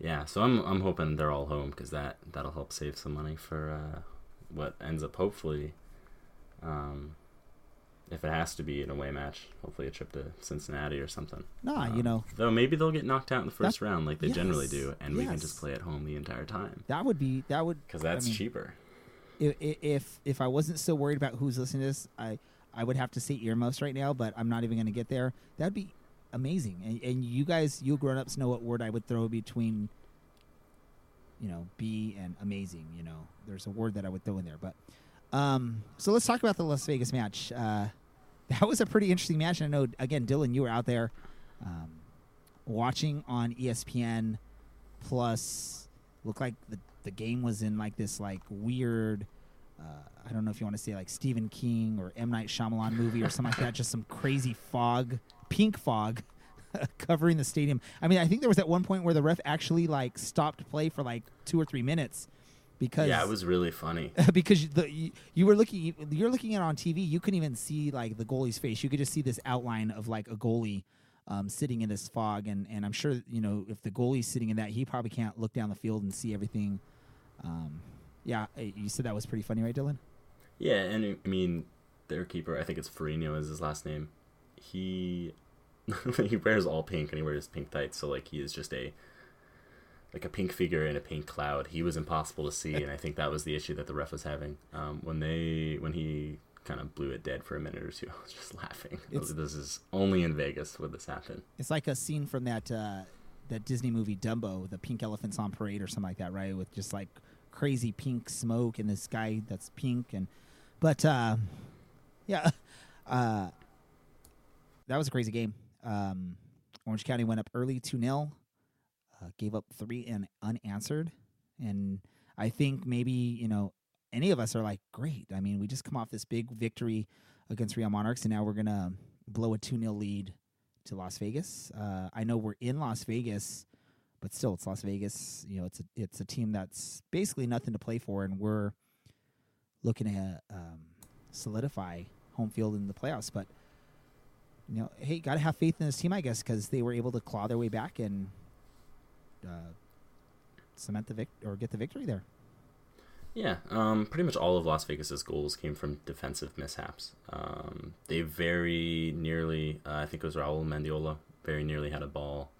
Yeah, so I'm I'm hoping they're all home because that that'll help save some money for uh, what ends up hopefully, um, if it has to be an away match, hopefully a trip to Cincinnati or something. Nah, you Um, know Though maybe they'll get knocked out in the first That- round like they generally do, and we can just play at home the entire time that would be that would because I that's mean, cheaper. I- i- if if I wasn't so worried about who's listening to this, I I would have to say earmuffs right now, but I'm not even going to get there. That'd be amazing. And, and you guys, you grown ups, know what word I would throw between, you know, be and amazing. You know, there's a word that I would throw in there. But um, so let's talk about the Las Vegas match. Uh, that was a pretty interesting match. I know again, Dylan, you were out there um, watching on ESPN Plus. Looked like the the game was in like this like weird. Uh, I don't know if you want to say like Stephen King or M Night Shyamalan movie or something like that. Just some crazy fog, pink fog, covering the stadium. I mean, I think there was at one point where the ref actually like stopped play for like two or three minutes because Yeah, it was really funny. because the you, you were looking you're looking at it on TV. You couldn't even see like the goalie's face. You could just see this outline of like a goalie um, sitting in this fog, and and I'm sure you know if the goalie's sitting in that, he probably can't look down the field and see everything. Um, yeah, you said that was pretty funny, right, Dylan? Yeah, and I mean, their keeper, I think it's Ferriño is his last name. He he wears all pink and he wears pink tights, so like he is just a like a pink figure in a pink cloud. He was impossible to see, and I think that was the issue that the ref was having. Um, when they when he kind of blew it dead for a minute or two, I was just laughing. It's- this is only in Vegas would this happen. It's like a scene from that uh, that Disney movie Dumbo, the pink elephants on parade or something like that, right? With just like crazy pink smoke and this guy that's pink and but uh, yeah, uh, that was a crazy game. Um, Orange County went up early two 0 uh, gave up three and unanswered, and I think maybe you know any of us are like, great. I mean, we just come off this big victory against Real Monarchs, and now we're gonna blow a two 0 lead to Las Vegas. Uh, I know we're in Las Vegas, but still, it's Las Vegas. You know, it's a it's a team that's basically nothing to play for, and we're looking to um, solidify home field in the playoffs. But you know, hey, got to have faith in this team, I guess, because they were able to claw their way back and uh, cement the vic- or get the victory there. Yeah, um, pretty much all of Las Vegas's goals came from defensive mishaps. Um, they very nearly, uh, I think it was Raul Mendiola, very nearly had a ball,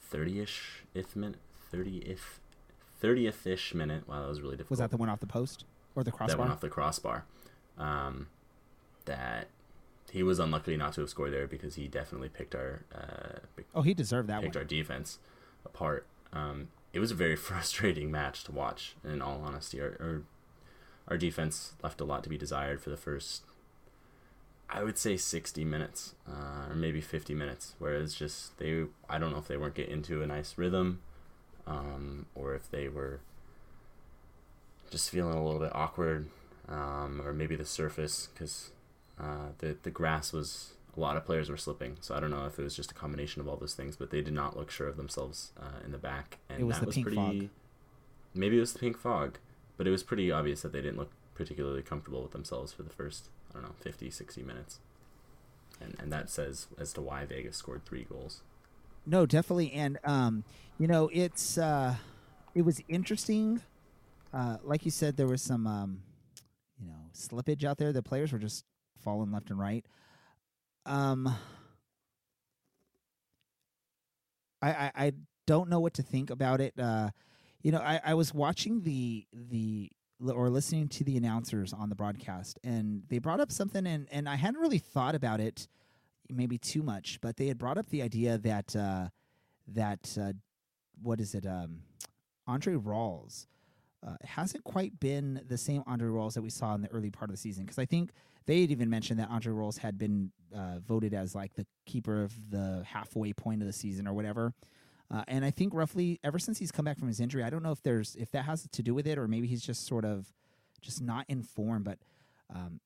thirty-ish if minute, thirty-if, thirtieth-ish minute. Wow, that was really difficult. Was that the one off the post or the crossbar? that one off the crossbar? Um, that he was unlucky not to have scored there because he definitely picked our uh, oh, he deserved that picked one. our defense apart. Um, it was a very frustrating match to watch. In all honesty, our, our our defense left a lot to be desired for the first, I would say, sixty minutes, uh, or maybe fifty minutes. Whereas just they, I don't know if they weren't getting into a nice rhythm, um, or if they were just feeling a little bit awkward, um, or maybe the surface because uh, the the grass was a lot of players were slipping. So I don't know if it was just a combination of all those things, but they did not look sure of themselves uh, in the back, and It was that was pretty. fog. Maybe it was the pink fog, but it was pretty obvious that they didn't look particularly comfortable with themselves for the first I don't know 50, 60 minutes, and and that says as to why Vegas scored three goals. No, definitely, and um, you know, it's uh, it was interesting. Uh, like you said, there was some um, you know slippage out there. The players were just falling left and right. Um, I I, I don't know what to think about it. Uh, you know, I, I was watching the the or listening to the announcers on the broadcast, and they brought up something, and and I hadn't really thought about it, maybe too much, but they had brought up the idea that uh, that uh, what is it, um, Andre Rawls. Uh, hasn't quite been the same Andre Rawls that we saw in the early part of the season because I think they had even mentioned that Andre Rawls had been uh, voted as like the keeper of the halfway point of the season or whatever. Uh, and I think roughly ever since he's come back from his injury, I don't know if there's if that has to do with it or maybe he's just sort of just not in form. But um,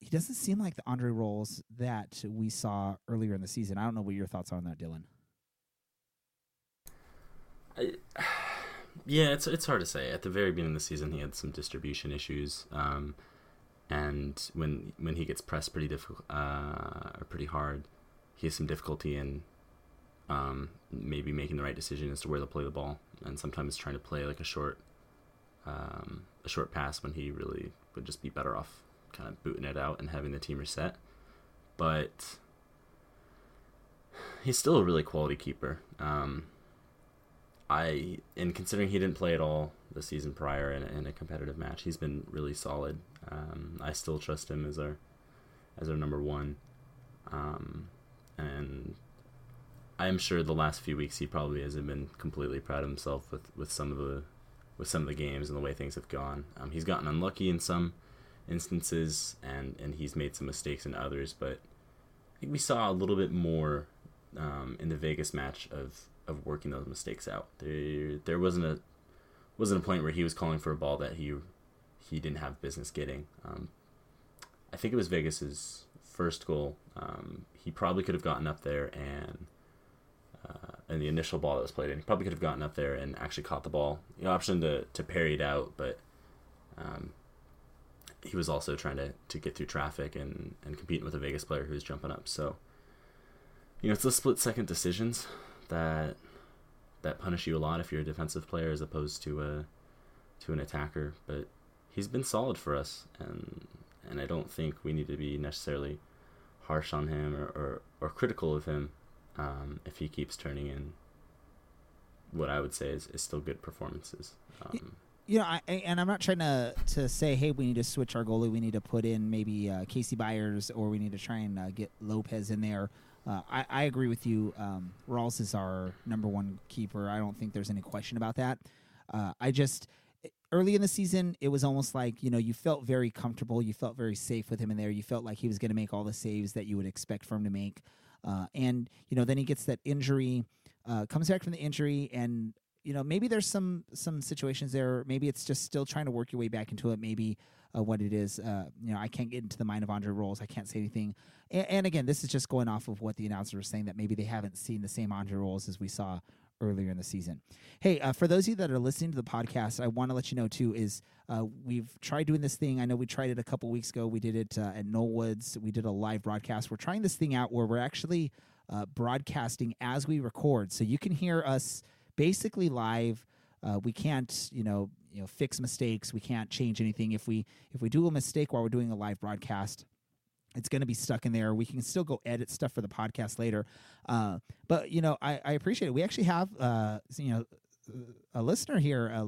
he doesn't seem like the Andre Rawls that we saw earlier in the season. I don't know what your thoughts are on that, Dylan. I, yeah, it's it's hard to say. At the very beginning of the season, he had some distribution issues, um, and when when he gets pressed pretty difficult uh, or pretty hard, he has some difficulty in um, maybe making the right decision as to where to play the ball, and sometimes trying to play like a short um, a short pass when he really would just be better off kind of booting it out and having the team reset. But he's still a really quality keeper. Um, I, and considering he didn't play at all the season prior in a, in a competitive match, he's been really solid. Um, I still trust him as our as our number one, um, and I'm sure the last few weeks he probably hasn't been completely proud of himself with, with some of the with some of the games and the way things have gone. Um, he's gotten unlucky in some instances, and and he's made some mistakes in others. But I think we saw a little bit more um, in the Vegas match of of working those mistakes out. There there wasn't a wasn't a point where he was calling for a ball that he he didn't have business getting. Um, I think it was Vegas's first goal. Um, he probably could have gotten up there and uh, and the initial ball that was played in, he probably could have gotten up there and actually caught the ball. The option to, to parry it out, but um, he was also trying to, to get through traffic and, and competing with a Vegas player who was jumping up. So, you know, it's the split second decisions that that punish you a lot if you're a defensive player as opposed to a to an attacker. But he's been solid for us, and and I don't think we need to be necessarily harsh on him or, or, or critical of him um, if he keeps turning in what I would say is, is still good performances. Um, you know, I, and I'm not trying to to say, hey, we need to switch our goalie. We need to put in maybe uh, Casey Byers, or we need to try and uh, get Lopez in there. Uh, I, I agree with you. Um, Rawls is our number one keeper. I don't think there's any question about that. Uh, I just early in the season, it was almost like you know you felt very comfortable. You felt very safe with him in there. You felt like he was going to make all the saves that you would expect for him to make. Uh, and you know, then he gets that injury, uh, comes back from the injury, and you know, maybe there's some some situations there. Maybe it's just still trying to work your way back into it. Maybe what it is. Uh, you know, I can't get into the mind of Andre Rawls. I can't say anything. And, and, again, this is just going off of what the announcer was saying that maybe they haven't seen the same Andre Rawls as we saw earlier in the season. Hey, uh, for those of you that are listening to the podcast, I want to let you know too is uh, we've tried doing this thing. I know we tried it a couple weeks ago. We did it uh, at Knollwoods. We did a live broadcast. We're trying this thing out where we're actually uh, broadcasting as we record, so you can hear us basically live. Uh, we can't, you know, you know, fix mistakes. We can't change anything. If we if we do a mistake while we're doing a live broadcast, it's going to be stuck in there. We can still go edit stuff for the podcast later. Uh, but you know, I, I, appreciate it. We actually have uh, you know a listener here uh,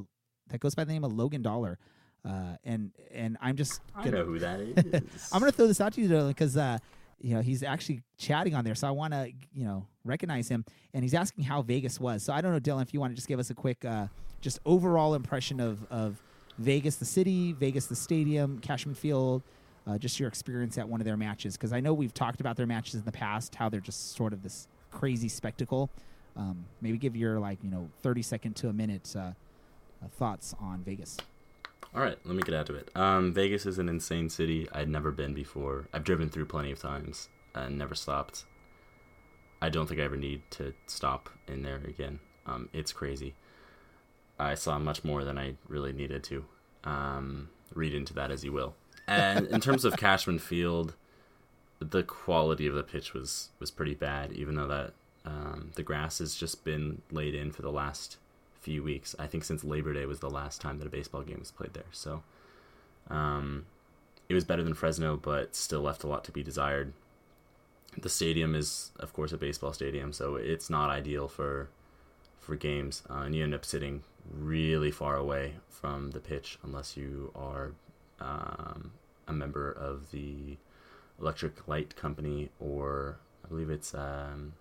that goes by the name of Logan Dollar. Uh, and and I'm just gonna, I know who that is. I'm gonna throw this out to you Dylan, because uh, you know he's actually chatting on there, so I want to you know recognize him, and he's asking how Vegas was. So I don't know, Dylan, if you want to just give us a quick, uh, just overall impression of of Vegas, the city, Vegas, the stadium, Cashman Field, uh, just your experience at one of their matches, because I know we've talked about their matches in the past, how they're just sort of this crazy spectacle. Um, maybe give your like you know thirty second to a minute uh, uh, thoughts on Vegas. All right, let me get out to it. Um, Vegas is an insane city. I'd never been before. I've driven through plenty of times and never stopped. I don't think I ever need to stop in there again. Um, it's crazy. I saw much more than I really needed to. Um, read into that as you will. And in terms of Cashman Field, the quality of the pitch was was pretty bad. Even though that um, the grass has just been laid in for the last few weeks. I think since Labor Day was the last time that a baseball game was played there. So um, it was better than Fresno, but still left a lot to be desired. The stadium is, of course, a baseball stadium, so it's not ideal for for games, uh, and you end up sitting really far away from the pitch unless you are um, a member of the electric light company or I believe it's um,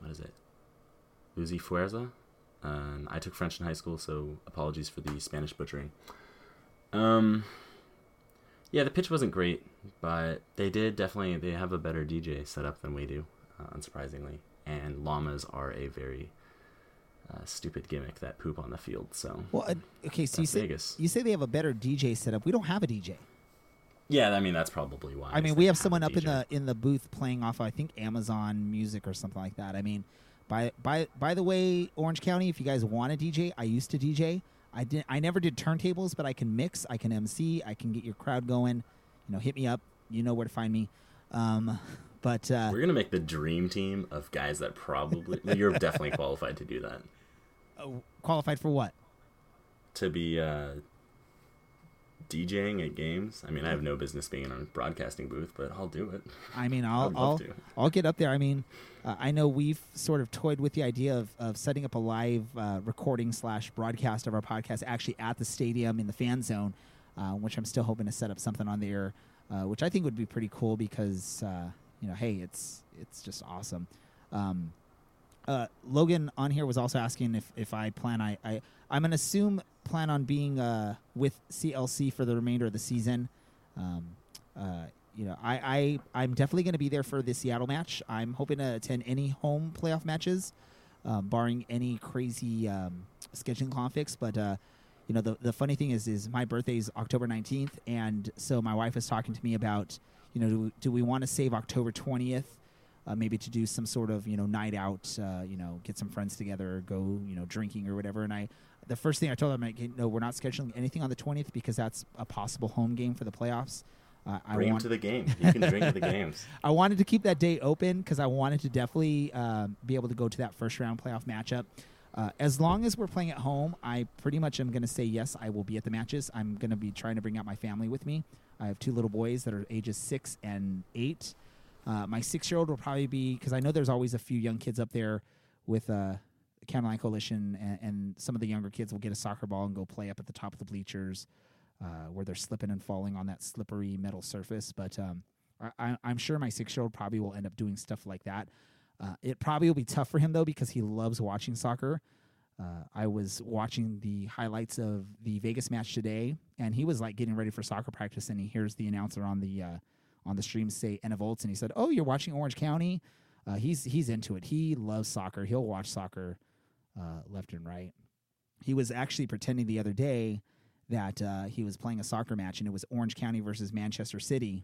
what is it, Luz y Fuerza. I took French in high school, so apologies for the Spanish butchering. Um, yeah, the pitch wasn't great, but they did definitely they have a better DJ setup than we do, uh, unsurprisingly. And llamas are a very uh, stupid gimmick that poop on the field. So Well, uh, okay, so you say Vegas. you say they have a better DJ setup. We don't have a DJ. yeah, I mean that's probably why. I mean, we have someone up in the in the booth playing off, I think, Amazon Music or something like that. I mean, by by by the way, Orange County, if you guys want a DJ, I used to DJ. I did. I never did turntables, but I can mix. I can MC. I can get your crowd going. You know, hit me up. You know where to find me. Um, but uh, We're gonna make the dream team of guys that probably you're definitely qualified to do that. qualified for what? To be uh, DJing at games. I mean, I have no business being in a broadcasting booth, but I'll do it. I mean, I'll I'll. I'll get up there. I mean, uh, I know we've sort of toyed with the idea of, of setting up a live uh, recording slash broadcast of our podcast actually at the stadium in the fan zone, uh, which I'm still hoping to set up something on there, uh, which I think would be pretty cool because uh, you know, hey, it's it's just awesome. Um, uh, Logan on here was also asking if, if I plan I, I I'm gonna assume plan on being uh, with CLC for the remainder of the season. Um, uh, you know, I, I I'm definitely to be there for the Seattle match. I'm hoping to attend any home playoff matches, um, barring any crazy um, scheduling conflicts. But uh, you know, the the funny thing is, is my birthday is October 19th, and so my wife is talking to me about, you know, do, do we want to save October 20th? Uh, maybe to do some sort of you know night out, uh, you know, get some friends together, or go you know drinking or whatever. And I, the first thing I told them, I like, no, we're not scheduling anything on the twentieth because that's a possible home game for the playoffs. Uh, I Bring him want to the game. You can drink at the games. I wanted to keep that date open because I wanted to definitely um, be able to go to that first round playoff matchup. Uh, as long as we're playing at home, I pretty much am going to say yes. I will be at the matches. I'm going to be trying to bring out my family with me. I have two little boys that are ages six and eight. Uh, my six-year-old will probably be because I know there's always a few young kids up there with uh, the Coalition, and, and some of the younger kids will get a soccer ball and go play up at the top of the bleachers uh, where they're slipping and falling on that slippery metal surface. But um, I, I'm sure my six-year-old probably will end up doing stuff like that. Uh, it probably will be tough for him though because he loves watching soccer. Uh, I was watching the highlights of the Vegas match today, and he was like getting ready for soccer practice, and he hears the announcer on the uh, on the stream say Enevoldsen, and he said, "Oh, you're watching Orange County." Uh, he's he's into it. He loves soccer. He'll watch soccer uh, left and right. He was actually pretending the other day that uh, he was playing a soccer match, and it was Orange County versus Manchester City,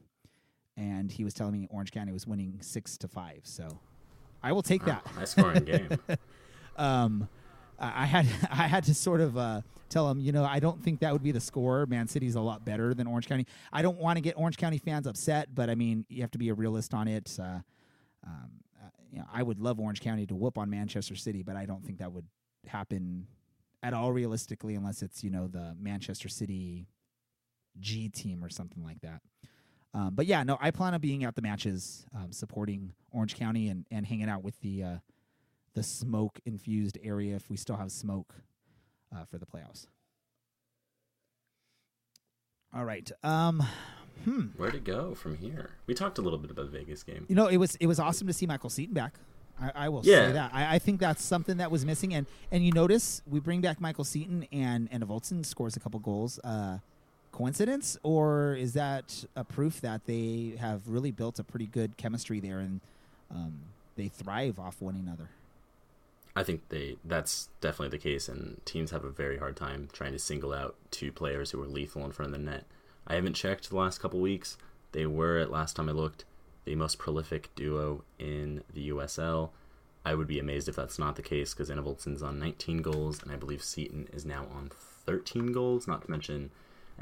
and he was telling me Orange County was winning six to five. So I will take that. High scoring game. um, I I had I had to sort of uh, tell him, you know, I don't think that would be the score. Man City's a lot better than Orange County. I don't want to get Orange County fans upset, but I mean, you have to be a realist on it. Uh, um, uh, you know, I would love Orange County to whoop on Manchester City, but I don't think that would happen at all realistically unless it's you know the Manchester City G team or something like that. Um, but yeah, no, I plan on being at the matches, um, supporting Orange County and, and hanging out with the uh, the smoke infused area if we still have smoke uh, for the playoffs. All right. Um, hmm. Where to go from here? We talked a little bit about the Vegas game. You know, it was it was awesome to see Michael Seaton back. I, I will Yeah. say that. I, I think that's something that was missing. And and you notice we bring back Michael Seaton and and Voltson scores a couple goals. Uh, coincidence or is that a proof that they have really built a pretty good chemistry there and um, they thrive off one another? I think they that's definitely the case, and teams have a very hard time trying to single out two players who are lethal in front of the net. I haven't checked the last couple weeks. They were at last time I looked the most prolific duo in the USL. I would be amazed if that's not the case because Enevoldsen's on 19 goals, and I believe Seaton is now on 13 goals. Not to mention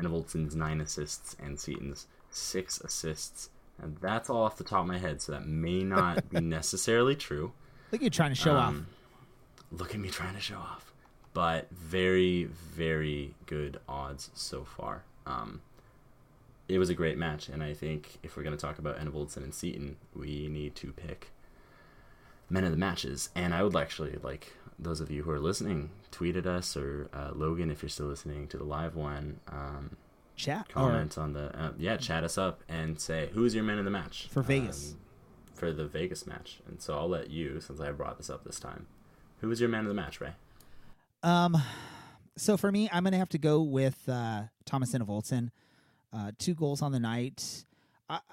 Enevoldsen's nine assists and Seaton's six assists. And that's all off the top of my head, so that may not be necessarily true. Look at you trying to show off. Um, Look at me trying to show off. But very, very good odds so far. Um, it was a great match, and I think if we're going to talk about Enevoldsen and Seaton, we need to pick men of the matches. And I would actually like those of you who are listening, tweet at us or uh, Logan if you're still listening to the live one. Um, Chat or on the uh, yeah, chat us up and say who is your man of the match For Vegas. um, for the Vegas match. And so I'll let you, since I brought this up this time, who was your man of the match, Ray? Um, so for me, I'm gonna have to go with uh, Thomas Enevoldsen. Uh, two goals on the night.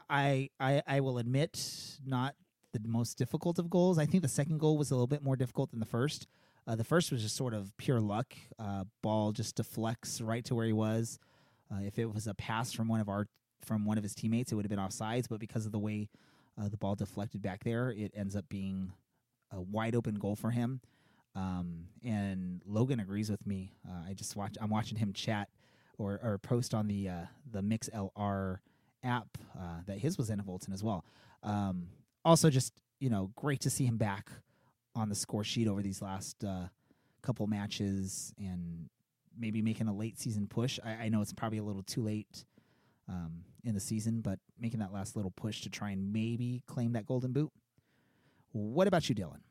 I I I will admit, not the most difficult of goals. I think the second goal was a little bit more difficult than the first. Uh, the first was just sort of pure luck. Uh, ball just deflects right to where he was. Uh, if it was a pass from one of our from one of his teammates, it would have been offsides. But because of the way uh, the ball deflected back there, it ends up being a wide open goal for him. Um, and Logan agrees with me. Uh, I just watch. I'm watching him chat or, or post on the uh, the Mixlr app that his was Enevoldsen as well. Um, also, just you know, great to see him back on the score sheet over these last uh, couple matches and maybe making a late season push. I, I know it's probably a little too late um, in the season, but making that last little push to try and maybe claim that golden boot. What about you, Dylan?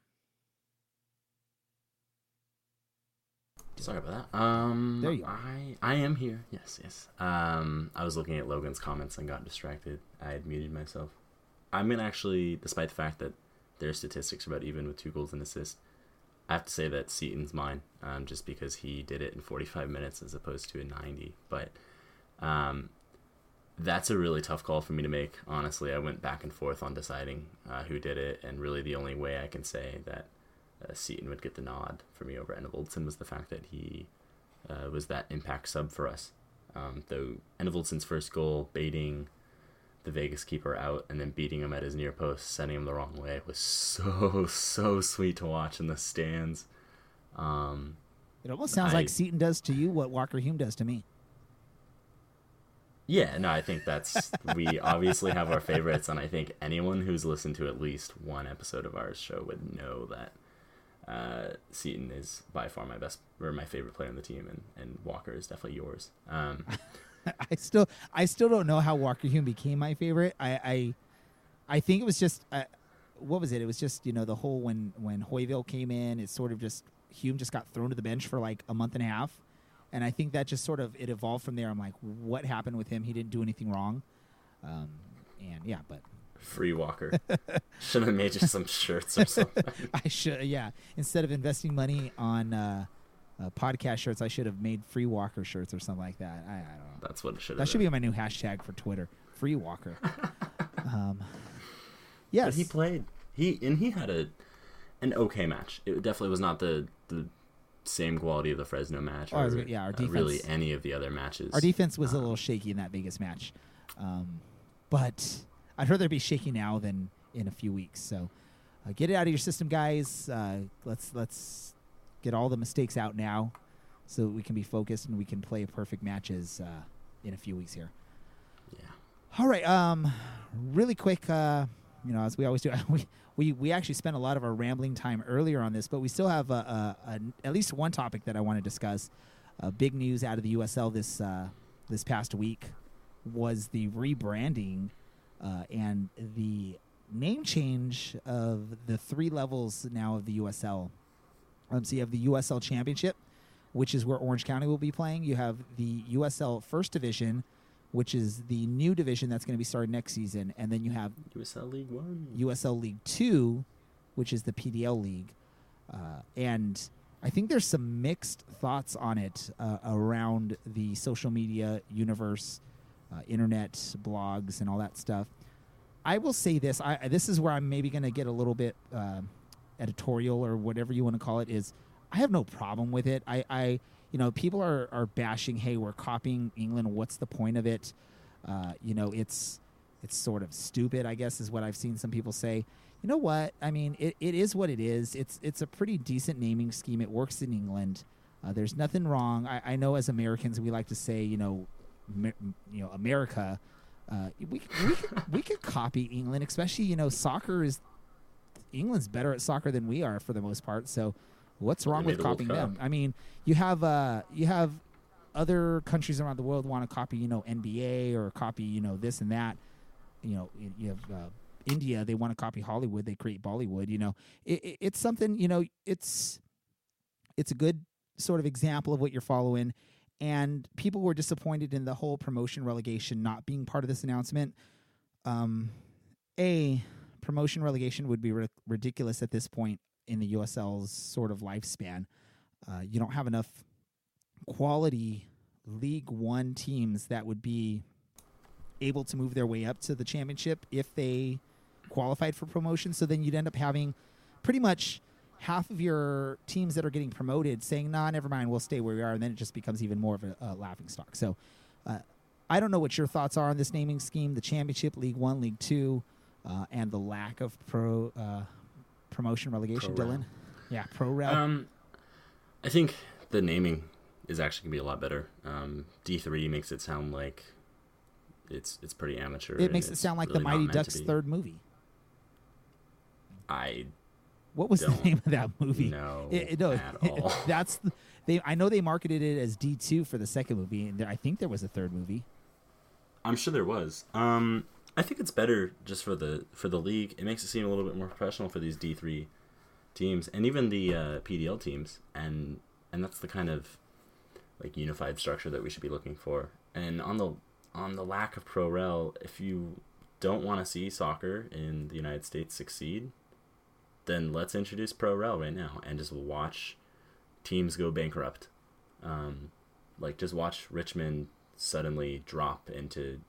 Sorry about that. Um, There you are. I I am here. Yes, yes. Um, I was looking at Logan's comments and got distracted. I had muted myself. I'm gonna actually, despite the fact that their statistics are about even with two goals and assists, I have to say that Seaton's mine, um, just because he did it in 45 minutes as opposed to a 90. But um, that's a really tough call for me to make. Honestly, I went back and forth on deciding uh, who did it, and really the only way I can say that uh, Seaton would get the nod for me over Enevoldsen was the fact that he uh, was that impact sub for us. Um, though Enevoldsen's first goal, baiting the Vegas keeper out and then beating him at his near post, sending him the wrong way, was so so sweet to watch in the stands. Um, It almost sounds I- like Seaton does to you what Walker Hume does to me. Yeah, no, I think that's we obviously have our favorites, and I think anyone who's listened to at least one episode of our show would know that uh, Seaton is by far my best or my favorite player on the team, and, and Walker is definitely yours. Um, I still I still don't know how Walker Hume became my favorite. I I, I think it was just uh, what was it? It was just you know the whole when when Hoyville came in, it sort of just Hume just got thrown to the bench for like a month and a half, and I think that just sort of it evolved from there. I'm like, what happened with him? He didn't do anything wrong, um, and yeah, but free Walker should have made you some shirts or something. I should yeah instead of investing money on. Uh, uh, podcast shirts. I should have made free Walker shirts or something like that. I, I don't know. That's what it should. That should be my new hashtag for Twitter. Free Walker. um, yes. But he played. He and he had a an okay match. It definitely was not the the same quality of the Fresno match Oh, or was yeah, our uh, really any of the other matches. Our defense was a little shaky in that Vegas match, um, but I'd rather be shaky now than in a few weeks. So uh, get it out of your system, guys. Uh, let's let's get all the mistakes out now, so that we can be focused and we can play perfect matches uh, in a few weeks here. Yeah. All right. Um, really quick. Uh, you know, as we always do, we we we actually spent a lot of our rambling time earlier on this, but we still have a, a, a, at least one topic that I want to discuss. Uh, big news out of the USL this uh, this past week was the rebranding uh, and the name change of the three levels now of the USL. Um, so you have the USL Championship, which is where Orange County will be playing. You have the USL First Division, which is the new division that's going to be started next season, and then you have USL League One. USL League Two, which is the PDL league, uh, and I think there's some mixed thoughts on it uh, around the social media universe, uh, internet blogs, and all that stuff. I will say this: I this is where I'm maybe going to get a little bit uh, editorial or whatever you want to call it. Is I have no problem with it. I, I you know, people are are bashing. Hey, we're copying England. What's the point of it? Uh, you know, it's it's sort of stupid. I guess is what I've seen some people say. You know what? I mean, it, it is what it is. It's it's a pretty decent naming scheme. It works in England. Uh, there's nothing wrong. I, I know as Americans we like to say, you know, you know, America. Uh, we we we could copy England, especially you know, soccer is England's better at soccer than we are for the most part. So, what's wrong with copying them? I mean, you have uh, you have other countries around the world want to copy, you know, NBA or copy, you know, this and that. You know, you- have uh, India; they want to copy Hollywood. They create Bollywood. You know, it, it, it's something. You know, it's it's a good sort of example of what you're following. And people were disappointed in the whole promotion relegation not being part of this announcement. Um, a promotion relegation would be ri- ridiculous at this point in the USL's sort of lifespan. Uh, you don't have enough quality League One teams that would be able to move their way up to the championship if they qualified for promotion. So then you'd end up having pretty much half of your teams that are getting promoted saying, "Nah, never mind, we'll stay where we are," and then it just becomes even more of a, a laughing stock. So, uh, I don't know what your thoughts are on this naming scheme: the championship, League One, League Two, uh, and the lack of pro uh, promotion relegation. Pro-rel. Dylan, yeah, pro rel. Um, I think the naming is actually gonna be a lot better. Um, D three makes it sound like it's it's pretty amateur. it makes it sound like really the Mighty Ducks third movie. I What was the Don't name of that movie? know It- it- no, at all. that's the, they. I know they marketed it as D two for the second movie, and there, I think there was a third movie. I'm sure there was. Um, I think it's better just for the for the league. It makes it seem a little bit more professional for these D three teams and even the uh, PDL teams, and and that's the kind of like unified structure that we should be looking for. And on the on the lack of pro rel, if you don't want to see soccer in the United States succeed, then let's introduce pro rel right now and just watch teams go bankrupt. Um, like just watch Richmond suddenly drop into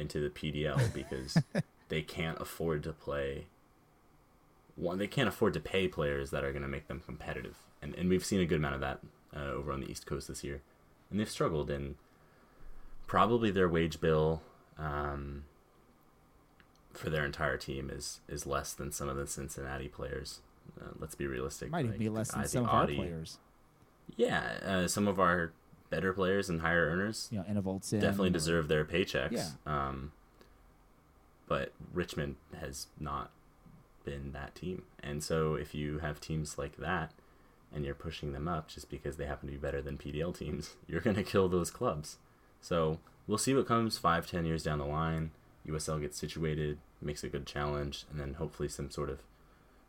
into the PDL because they can't afford to play one they can't afford to pay players that are going to make them competitive. And and we've seen a good amount of that uh, over on the east coast this year. And they've struggled and probably their wage bill um, for their entire team is is less than some of the Cincinnati players. Uh, let's be realistic Might even like, be less than I some of our players. yeah uh, some of our better players and higher earners You know, definitely deserve their paychecks. Yeah. Um, but Richmond has not been that team, and so if you have teams like that, and you're pushing them up just because they happen to be better than PDL teams, you're gonna kill those clubs. So we'll see what comes five, ten years down the line. USL gets situated, makes a good challenge, and then hopefully some sort of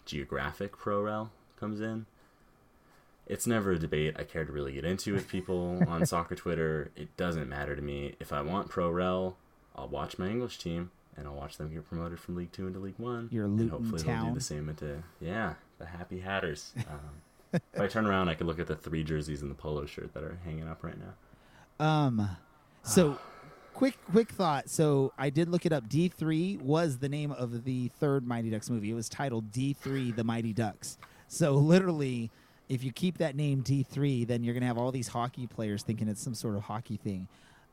geographic pro rel comes in. It's never a debate I care to really get into with people on soccer Twitter. It doesn't matter to me. If I want pro rel, I'll watch my English team and I'll watch them get promoted from League Two into League One. Your and Luton hopefully they'll do the same into yeah, the Happy Hatters. Um, if I turn around, I could look at the three jerseys and the polo shirt that are hanging up right now. Um, so quick, quick thought. So I did look it up. D three was the name of the third Mighty Ducks movie. It was titled D three: The Mighty Ducks. So literally, if you keep that name D three, then you're gonna have all these hockey players thinking it's some sort of hockey thing.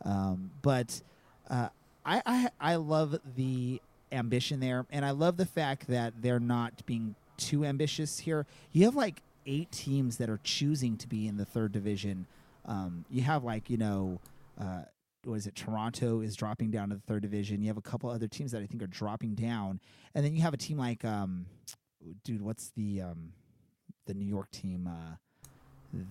Um, but uh, I, I I love the ambition there, and I love the fact that they're not being too ambitious here. You have like eight teams that are choosing to be in the third division. Um, you have like you know, uh, what is it? Toronto is dropping down to the third division. You have a couple other teams that I think are dropping down, and then you have a team like, um, dude, what's the um, the New York team uh,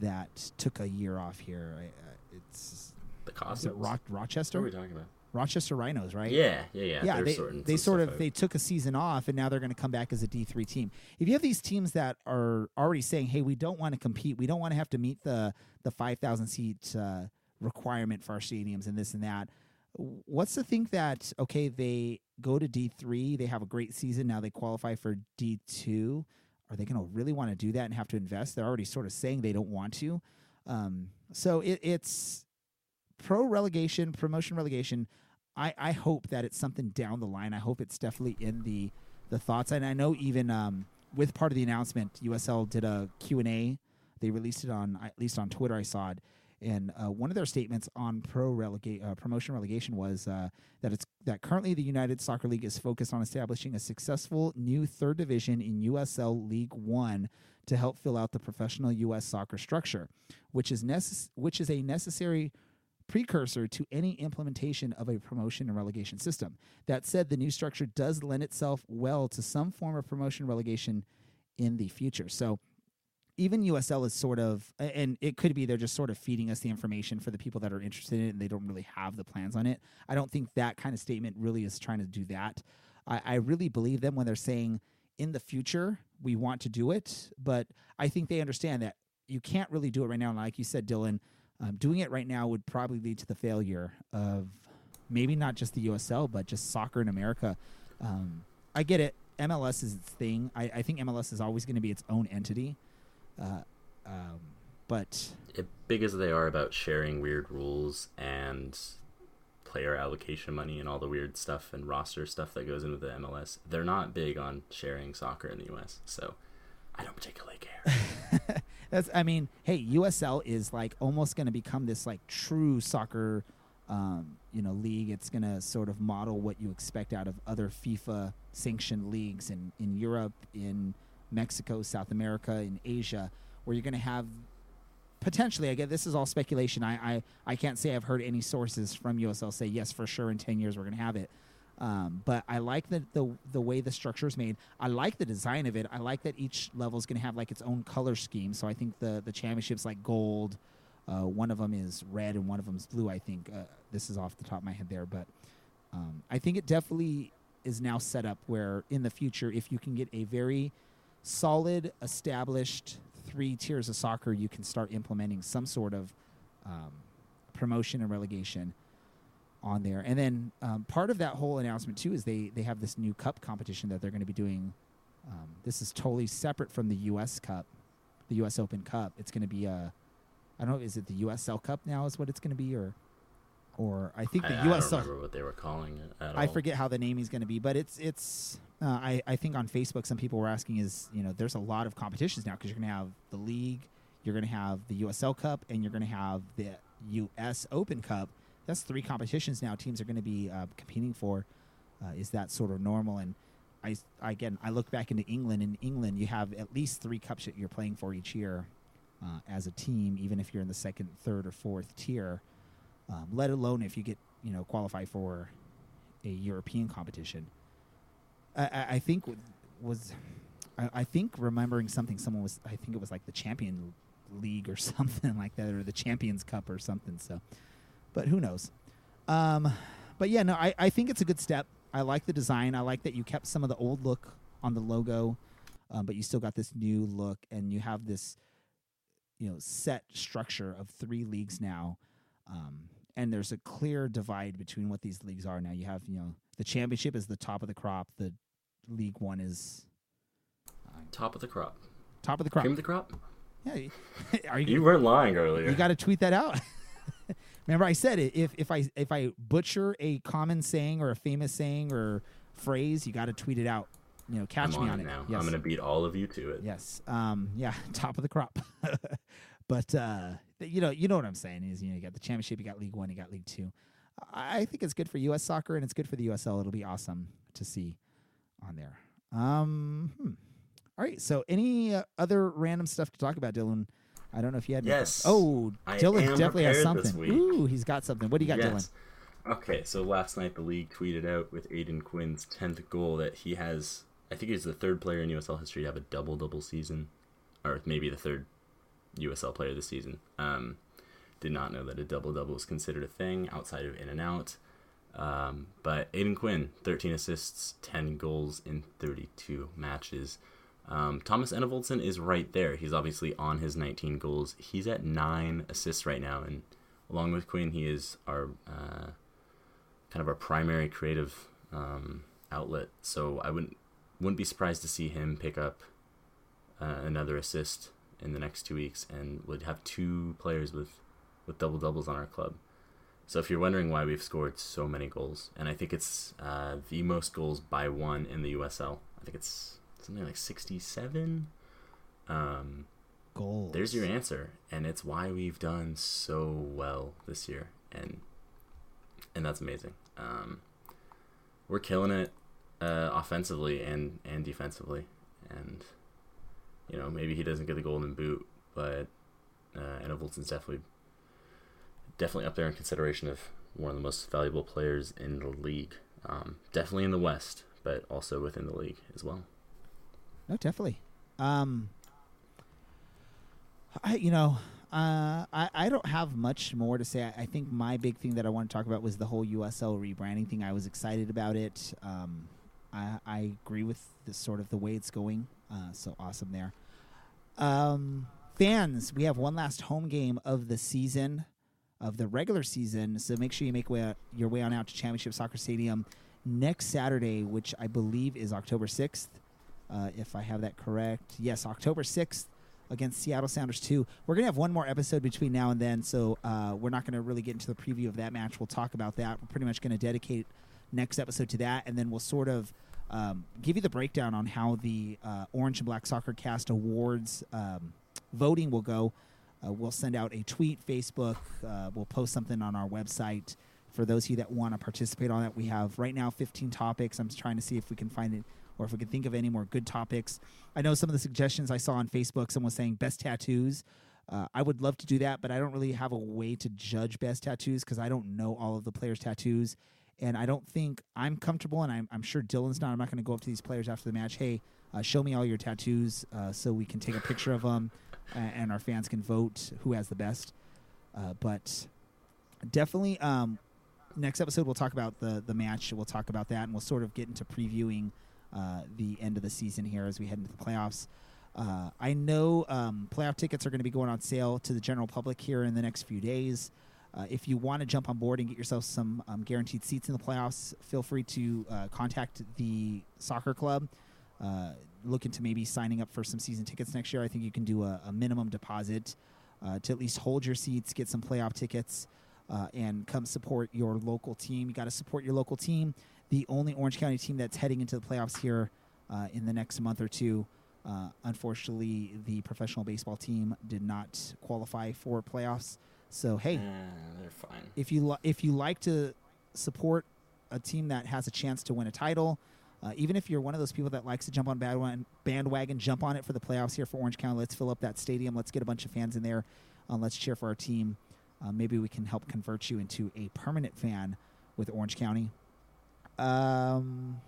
that took a year off here? I, uh, it's The is Cosmos. it Ro- What Rochester? are we talking about? Rochester Rhinos, right? Yeah, yeah, yeah. yeah, they're they, they sort of out. they took a season off and now they're going to come back as a D3 team. If you have these teams that are already saying, "Hey, we don't want to compete. We don't want to have to meet the the 5,000 seat uh, requirement for our stadiums and this and that." What's to think that okay, they go to D3, they have a great season, now they qualify for D2. Are they going to really want to do that and have to invest? They're already sort of saying they don't want to. Um, so it, it's pro relegation, promotion relegation. I, I hope that it's something down the line. I hope it's definitely in the the thoughts. And I know even um, with part of the announcement, USL did a Q and A. They released it on at least on Twitter. I saw it, and uh, one of their statements on pro relegate uh, promotion relegation was uh, that it's that currently the United Soccer League is focused on establishing a successful new third division in USL League One to help fill out the professional U.S. soccer structure, which is necess- which is a necessary precursor to any implementation of a promotion and relegation system. That said, the new structure does lend itself well to some form of promotion relegation in the future. So even USL is sort of, and it could be they're just sort of feeding us the information for the people that are interested in it and they don't really have the plans on it. I don't think that kind of statement really is trying to do that. I, I really believe them when they're saying in the future we want to do it, but I think they understand that you can't really do it right now. And like you said, Dylan, um, doing it right now would probably lead to the failure of maybe not just the USL, but just soccer in America. Um, I get it. MLS is its thing. I, I think MLS is always going to be its own entity. Uh, um, but It, big as they are about sharing weird rules and player allocation money and all the weird stuff and roster stuff that goes into the MLS, they're not big on sharing soccer in the US. So I don't particularly care. That's I mean, hey, USL is like almost going to become this like true soccer um, you know, league. It's going to sort of model what you expect out of other FIFA sanctioned leagues in in Europe, in Mexico, South America, and Asia, where you're going to have potentially, I get this is all speculation. I, I, I can't say I've heard any sources from USL say yes for sure in ten years we're gonna have it. Um, but I like the, the the way the structure is made. I like the design of it. I like that each level is gonna have like its own color scheme. So I think the the championships like gold. Uh, one of them is red and one of them is blue. I think uh, this is off the top of my head there, but um, I think it definitely is now set up where in the future, if you can get a very solid, established three tiers of soccer, you can start implementing some sort of um, promotion and relegation on there. And then um, part of that whole announcement too is they they have this new cup competition that they're going to be doing. Um, this is totally separate from the U.S. Cup, the U.S. Open Cup. It's going to be a, I don't know, is it the USL Cup now? Is what it's going to be, or, or I think the I, I don't USL. remember what they were calling it at all. I all. forget how the name is going to be, but it's it's. Uh, I I think on Facebook some people were asking is you know there's a lot of competitions now because you're going to have the league, you're going to have the USL Cup, and you're going to have the US Open Cup. That's three competitions now. Teams are going to be uh, competing for. Uh, is that sort of normal? And I again I look back into England. In England, you have at least three cups that you're playing for each year uh, as a team, even if you're in the second, third, or fourth tier. Um, let alone if you get you know qualify for a European competition. I, I, I think w- was I, I think remembering something someone was I think it was like the Champion League or something like that or the Champions Cup or something. So, but who knows? Um, but yeah, no, I, I think it's a good step. I like the design. I like that you kept some of the old look on the logo, um, but you still got this new look, and you have this you know set structure of three leagues now. Um, and there's a clear divide between what these leagues are now. You have, you know, the championship is the top of the crop. The League One is Top of the crop. top of the crop. Cream of the crop? Yeah, you- are you? You weren't lying earlier. You got to tweet that out. Remember, I said it. If if I if I butcher a common saying or a famous saying or phrase, you got to tweet it out. You know, catch I'm me on on it now. Yes. I'm gonna beat all of you to it. Yes. Um. Yeah. Top of the crop. but uh, you know, you know what I'm saying is, you know, you got the championship, you got League One, you got League Two. I I think it's good for U.S. soccer and it's good for the USL. It'll be awesome to see on there. Um. hmm. All right. So, any uh, other random stuff to talk about, Dylan? I don't know if you had. any- Yes. Oh, Dylan definitely has something. Ooh, he's got something. What do you got, Dylan? Okay, so last night the league tweeted out with Aodhan Quinn's tenth goal that he has. I think he's the third player in USL history to have a double double season, or maybe the third USL player this season. Um, did not know that a double double was considered a thing outside of in and out. Um, but Aodhan Quinn, 13 assists, 10 goals in 32 matches. Um, Thomas Enevoldsen is right there. He's obviously on his 19 goals. He's at nine assists right now, and along with Quinn, he is our uh, kind of our primary creative um, outlet. So I wouldn't wouldn't be surprised to see him pick up uh, another assist in the next two weeks, and would have two players with with double doubles on our club. So if you're wondering why we've scored so many goals, and I think it's uh, the most goals by one in the USL. I think it's something like 67. Um, Goals. there's your answer, and it's why we've done so well this year, and and that's amazing. Um, we're killing it uh, offensively and and defensively, and you know maybe he doesn't get the golden boot, but uh, Enevoldsen's definitely definitely up there in consideration of one of the most valuable players in the league. Um, definitely in the West, but also within the league as well. No, definitely. Um, I you know, uh, I I don't have much more to say. I, I think my big thing that I want to talk about was the whole USL rebranding thing. I was excited about it. Um, I I agree with the sort of the way it's going. Uh, so awesome there. Um, fans, we have one last home game of the season, of the regular season. So make sure you make way, your way on out to Championship Soccer Stadium next Saturday, which I believe is October 6th, uh, if I have that correct. Yes, October 6th against Seattle Sounders 2. We're going to have one more episode between now and then, so uh, we're not going to really get into the preview of that match. We'll talk about that. We're pretty much going to dedicate next episode to that, and then we'll sort of um, give you the breakdown on how the uh, Orange and Black Soccer Cast Awards um, voting will go. Uh, we'll send out a tweet, Facebook. Uh, we'll post something on our website for those of you that want to participate on it. We have right now 15 topics. I'm trying to see if we can find it or if we can think of any more good topics. I know some of the suggestions I saw on Facebook. Someone was saying best tattoos. Uh, I would love to do that, but I don't really have a way to judge best tattoos because I don't know all of the players' tattoos, and I don't think I'm comfortable. And I'm, I'm sure Dylan's not. I'm not going to go up to these players after the match. Hey, uh, show me all your tattoos uh, so we can take a picture of them, and our fans can vote who has the best. Uh, but definitely, um, next episode we'll talk about the the match. We'll talk about that, and we'll sort of get into previewing uh, the end of the season here as we head into the playoffs. Uh, I know um, playoff tickets are going to be going on sale to the general public here in the next few days. Uh, if you want to jump on board and get yourself some um, guaranteed seats in the playoffs, feel free to uh, contact the soccer club. Uh, look into maybe signing up for some season tickets next year. I think you can do a, a minimum deposit uh, to at least hold your seats, get some playoff tickets, uh, and come support your local team. You got to support your local team. The only Orange County team that's heading into the playoffs here uh, in the next month or two. Unfortunately, the professional baseball team did not qualify for playoffs. So hey, Uh, they're fine. if you li- if you like to support a team that has a chance to win a title, uh, even if you're one of those people that likes to jump on bandwagon, bandwagon, jump on it for the playoffs here for Orange County. Let's fill up that stadium. Let's get a bunch of fans in there. Uh, let's cheer for our team. Uh, maybe we can help convert you into a permanent fan with Orange County. Um,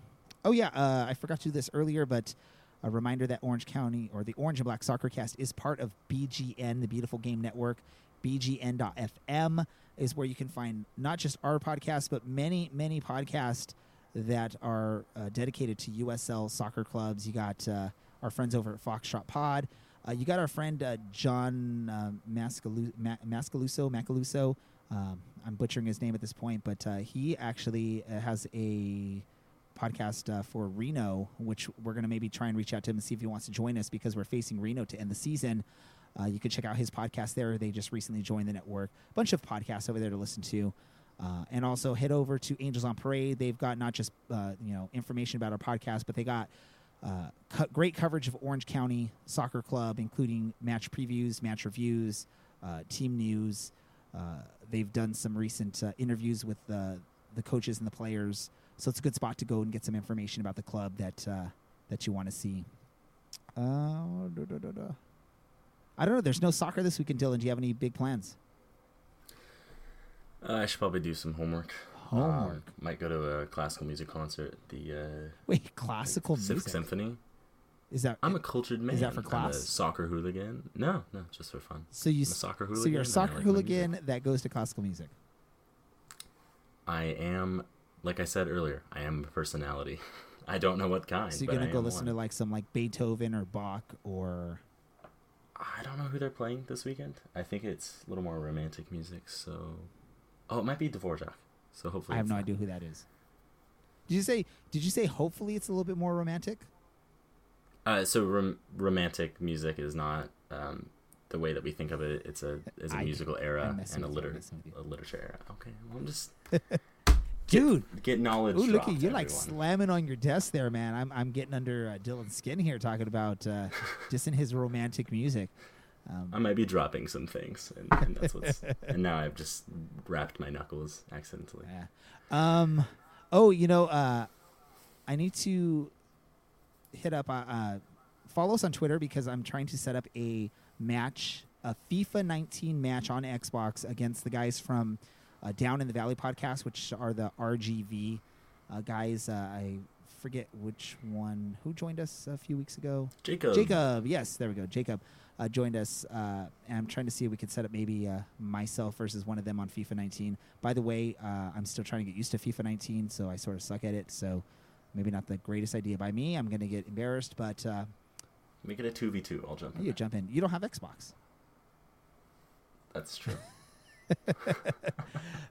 oh yeah, uh, I forgot to do this earlier, but a reminder that Orange County or the Orange and Black Soccer Cast is part of BGN, the Beautiful Game Network. BGN.FM is where you can find not just our podcast, but many, many podcasts that are uh, dedicated to USL soccer clubs. You got uh, our friends over at Foxtrot Pod. Uh, you got our friend uh, John uh, Mascalu- Ma- Mascaluso. Um, I'm butchering his name at this point, but uh, he actually uh, has a podcast for Reno, which we're going to maybe try and reach out to him and see if he wants to join us because we're facing Reno to end the season. Uh, you can check out his podcast there. They just recently joined the network. A bunch of podcasts over there to listen to. Uh, and also head over to Angels on Parade. They've got not just uh, you know information about our podcast, but they got uh, co- great coverage of Orange County Soccer Club, including match previews, match reviews, uh, team news. Uh, they've done some recent interviews with the the coaches and the players, so it's a good spot to go and get some information about the club that that you want to see. Uh. I don't know. There's no soccer this weekend, Dylan. Do you have any big plans? Uh, I should probably do some homework. Homework. Um, might go to a classical music concert the uh, Wait, classical Civic music. Symphony. Is that I'm a cultured man. Is that for class? soccer hooligan. No, no, just for fun. so you I'm a soccer so hooligan. you're a soccer like hooligan that goes to classical music. I am, like I said earlier, I am a personality. I don't know what kind. So you're gonna go listen one. to like some like Beethoven or Bach or I don't know who they're playing this weekend. I think it's a little more romantic music. So, oh, it might be Dvorak. So hopefully, I have no not. idea who that is. Did you say? Did you say? Hopefully, it's a little bit more romantic. Uh, so rom- romantic music is not um, the way that we think of it. It's a it's a I- musical era and a, liter- messing with you. a literature era. Okay, well, I'm just Dude, get knowledge. ooh, look at you're like slamming on your desk there, man. I'm I'm getting under uh, Dylan's skin here, talking about uh, just in his romantic music. Um, I might be dropping some things, and, and that's what's. and now I've just wrapped my knuckles accidentally. Yeah. Um. Oh, you know, uh, I need to hit up. Uh, uh, follow us on Twitter because I'm trying to set up a match, a FIFA 19 match on Xbox against the guys from uh, Down in the Valley podcast, which are the RGV uh, guys. Uh, I forget which one who joined us a few weeks ago. Jacob. Jacob, yes, there we go. Jacob uh, joined us, uh, and I'm trying to see if we could set up maybe uh, myself versus one of them on FIFA 19. By the way, uh, I'm still trying to get used to FIFA 19, so I sort of suck at it. So maybe not the greatest idea by me. I'm going to get embarrassed, but uh, Make it a two v two. I'll jump. in you jump in. You don't have Xbox. That's true.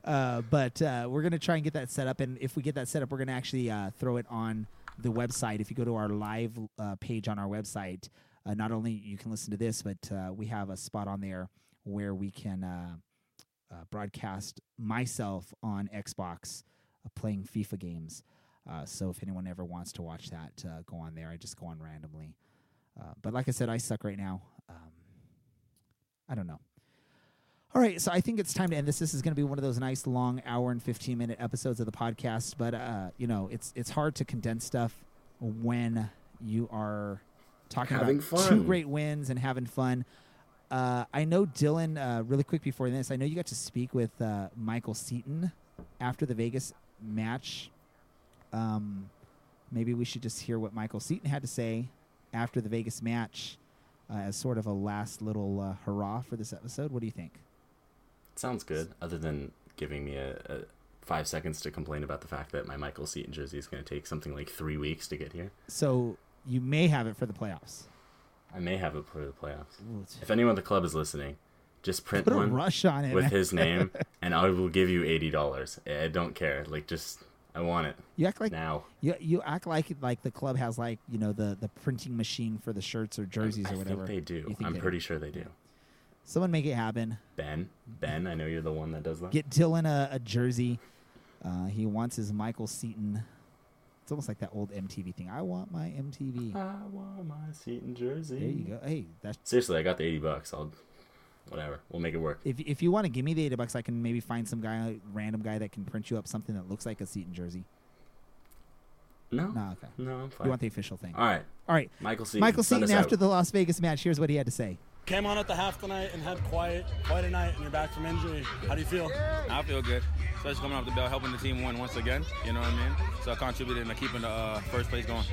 uh, but uh, we're gonna try and get that set up, and if we get that set up, we're gonna actually uh, throw it on the website. If you go to our live uh, page on our website, uh, not only you can listen to this, but uh, we have a spot on there where we can broadcast myself on Xbox playing FIFA games. So if anyone ever wants to watch that, go on there. I just go on randomly. But like I said, I suck right now. Um, I don't know. All right, so I think it's time to end this. This is going to be one of those nice long hour and 15 minute episodes of the podcast, but uh, you know, it's it's hard to condense stuff when you are talking Having about fun. two great wins and having fun. Uh, I know Dylan. Uh, really quick before this, I know you got to speak with uh, Michael Seaton after the Vegas match. Um, maybe we should just hear what Michael Seaton had to say after the Vegas match, uh, as sort of a last little uh, hurrah for this episode. What do you think? Sounds good. Other than giving me a, a five seconds to complain about the fact that my Michael Seaton jersey is going to take something like three weeks to get here. So you may have it for the playoffs. I may have it for the playoffs. Ooh, If anyone at the club is listening, just print Put one rush on it. with man. his name, and I will give you eighty dollars. I don't care. Like, just I want it You act like now. you, you act like like the club has like you know the the printing machine for the shirts or jerseys I or whatever. think they do. I'm they do? pretty sure they do. Someone make it happen. Ben, Ben, I know you're the one that does that. Get Dylan a, a jersey. Uh, he wants his Michael Seaton. It's almost like that old MTV thing. I want my MTV. I want my Seaton jersey. There you go. Hey, that's Seriously, I got the eighty bucks. I'll, whatever. We'll make it work. if if you want to give me the eighty bucks, I can maybe find some guy, random guy that can print you up something that looks like a Seaton jersey. No, No, okay. no, I'm You want the official thing? All right, All right. Michael Seaton. Michael Seaton after out. the Las Vegas match. Here's what he had to say. Came on at the half tonight and had quite quite a night, and you're back from injury. How do you feel? I feel good, especially coming off the bell, helping the team win once again. You know what I mean? So I contributed to keeping the uh, first place going.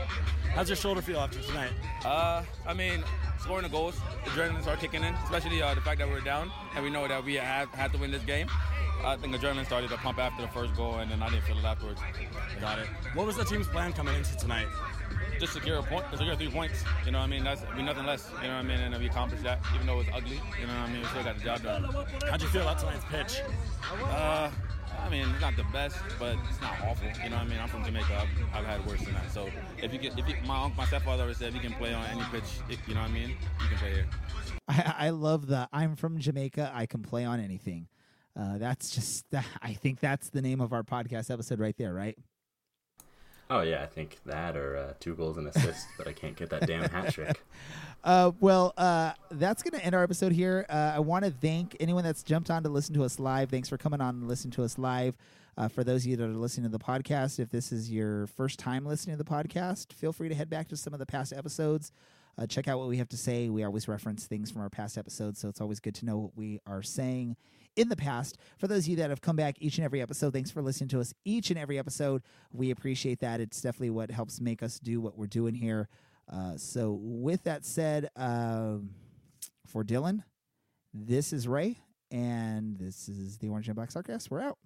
How's your shoulder feel after tonight? Uh, I mean, scoring the goals, the adrenaline started kicking in, especially uh, the fact that we're down and we know that we have had to win this game. I think adrenaline started to pump after the first goal, and then I didn't feel it afterwards. Got it. What was the team's plan coming into tonight? Just secure a point, secure three points. You know what I mean? That's we nothing less. You know what I mean? And we accomplished that, even though it was ugly. You know what I mean? We still got the job done. How'd you feel about tonight's pitch? Uh, I mean, it's not the best, but it's not awful. You know what I mean? I'm from Jamaica. I've, I've had worse than that. So if you get, if you, my uncle, my stepfather always said, if you can play on any pitch, if, you know what I mean? You can play here. I, I love the I'm from Jamaica. I can play on anything. Uh, that's just I think that's the name of our podcast episode right there, right? Oh yeah, I think that or uh, two goals and assists, but I can't get that damn hat trick. Uh, well, uh, that's going to end our episode here. Uh, I want to thank anyone that's jumped on to listen to us live. Thanks for coming on and listening to us live. Uh, for those of you that are listening to the podcast, if this is your first time listening to the podcast, feel free to head back to some of the past episodes. Uh, check out what we have to say. We always reference things from our past episodes, so it's always good to know what we are saying in the past. For those of you that have come back each and every episode, thanks for listening to us each and every episode. We appreciate that. It's definitely what helps make us do what we're doing here. Uh, so, with that said, um, for Dylan, this is Ray, and this is the Orange and Black Sarcast. We're out.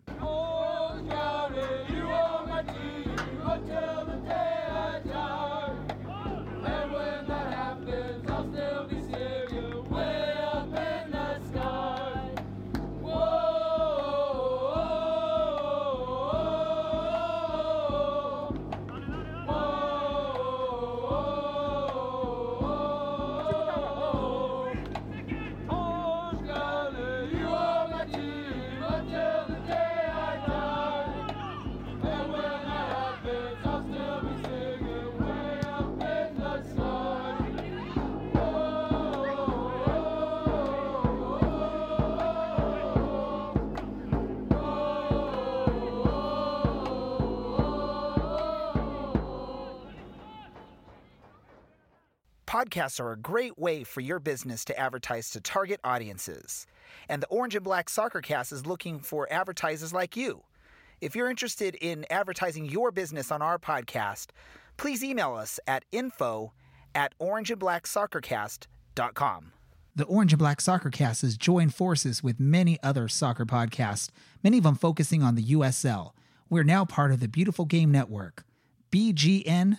Podcasts are a great way for your business to advertise to target audiences. And the Orange and Black Soccer Cast is looking for advertisers like you. If you're interested in advertising your business on our podcast, please email us at info at orangeandblacksoccercast.com. The Orange and Black Soccer Cast has joined forces with many other soccer podcasts, many of them focusing on the USL. We're now part of the Beautiful Game Network, bgn.fm.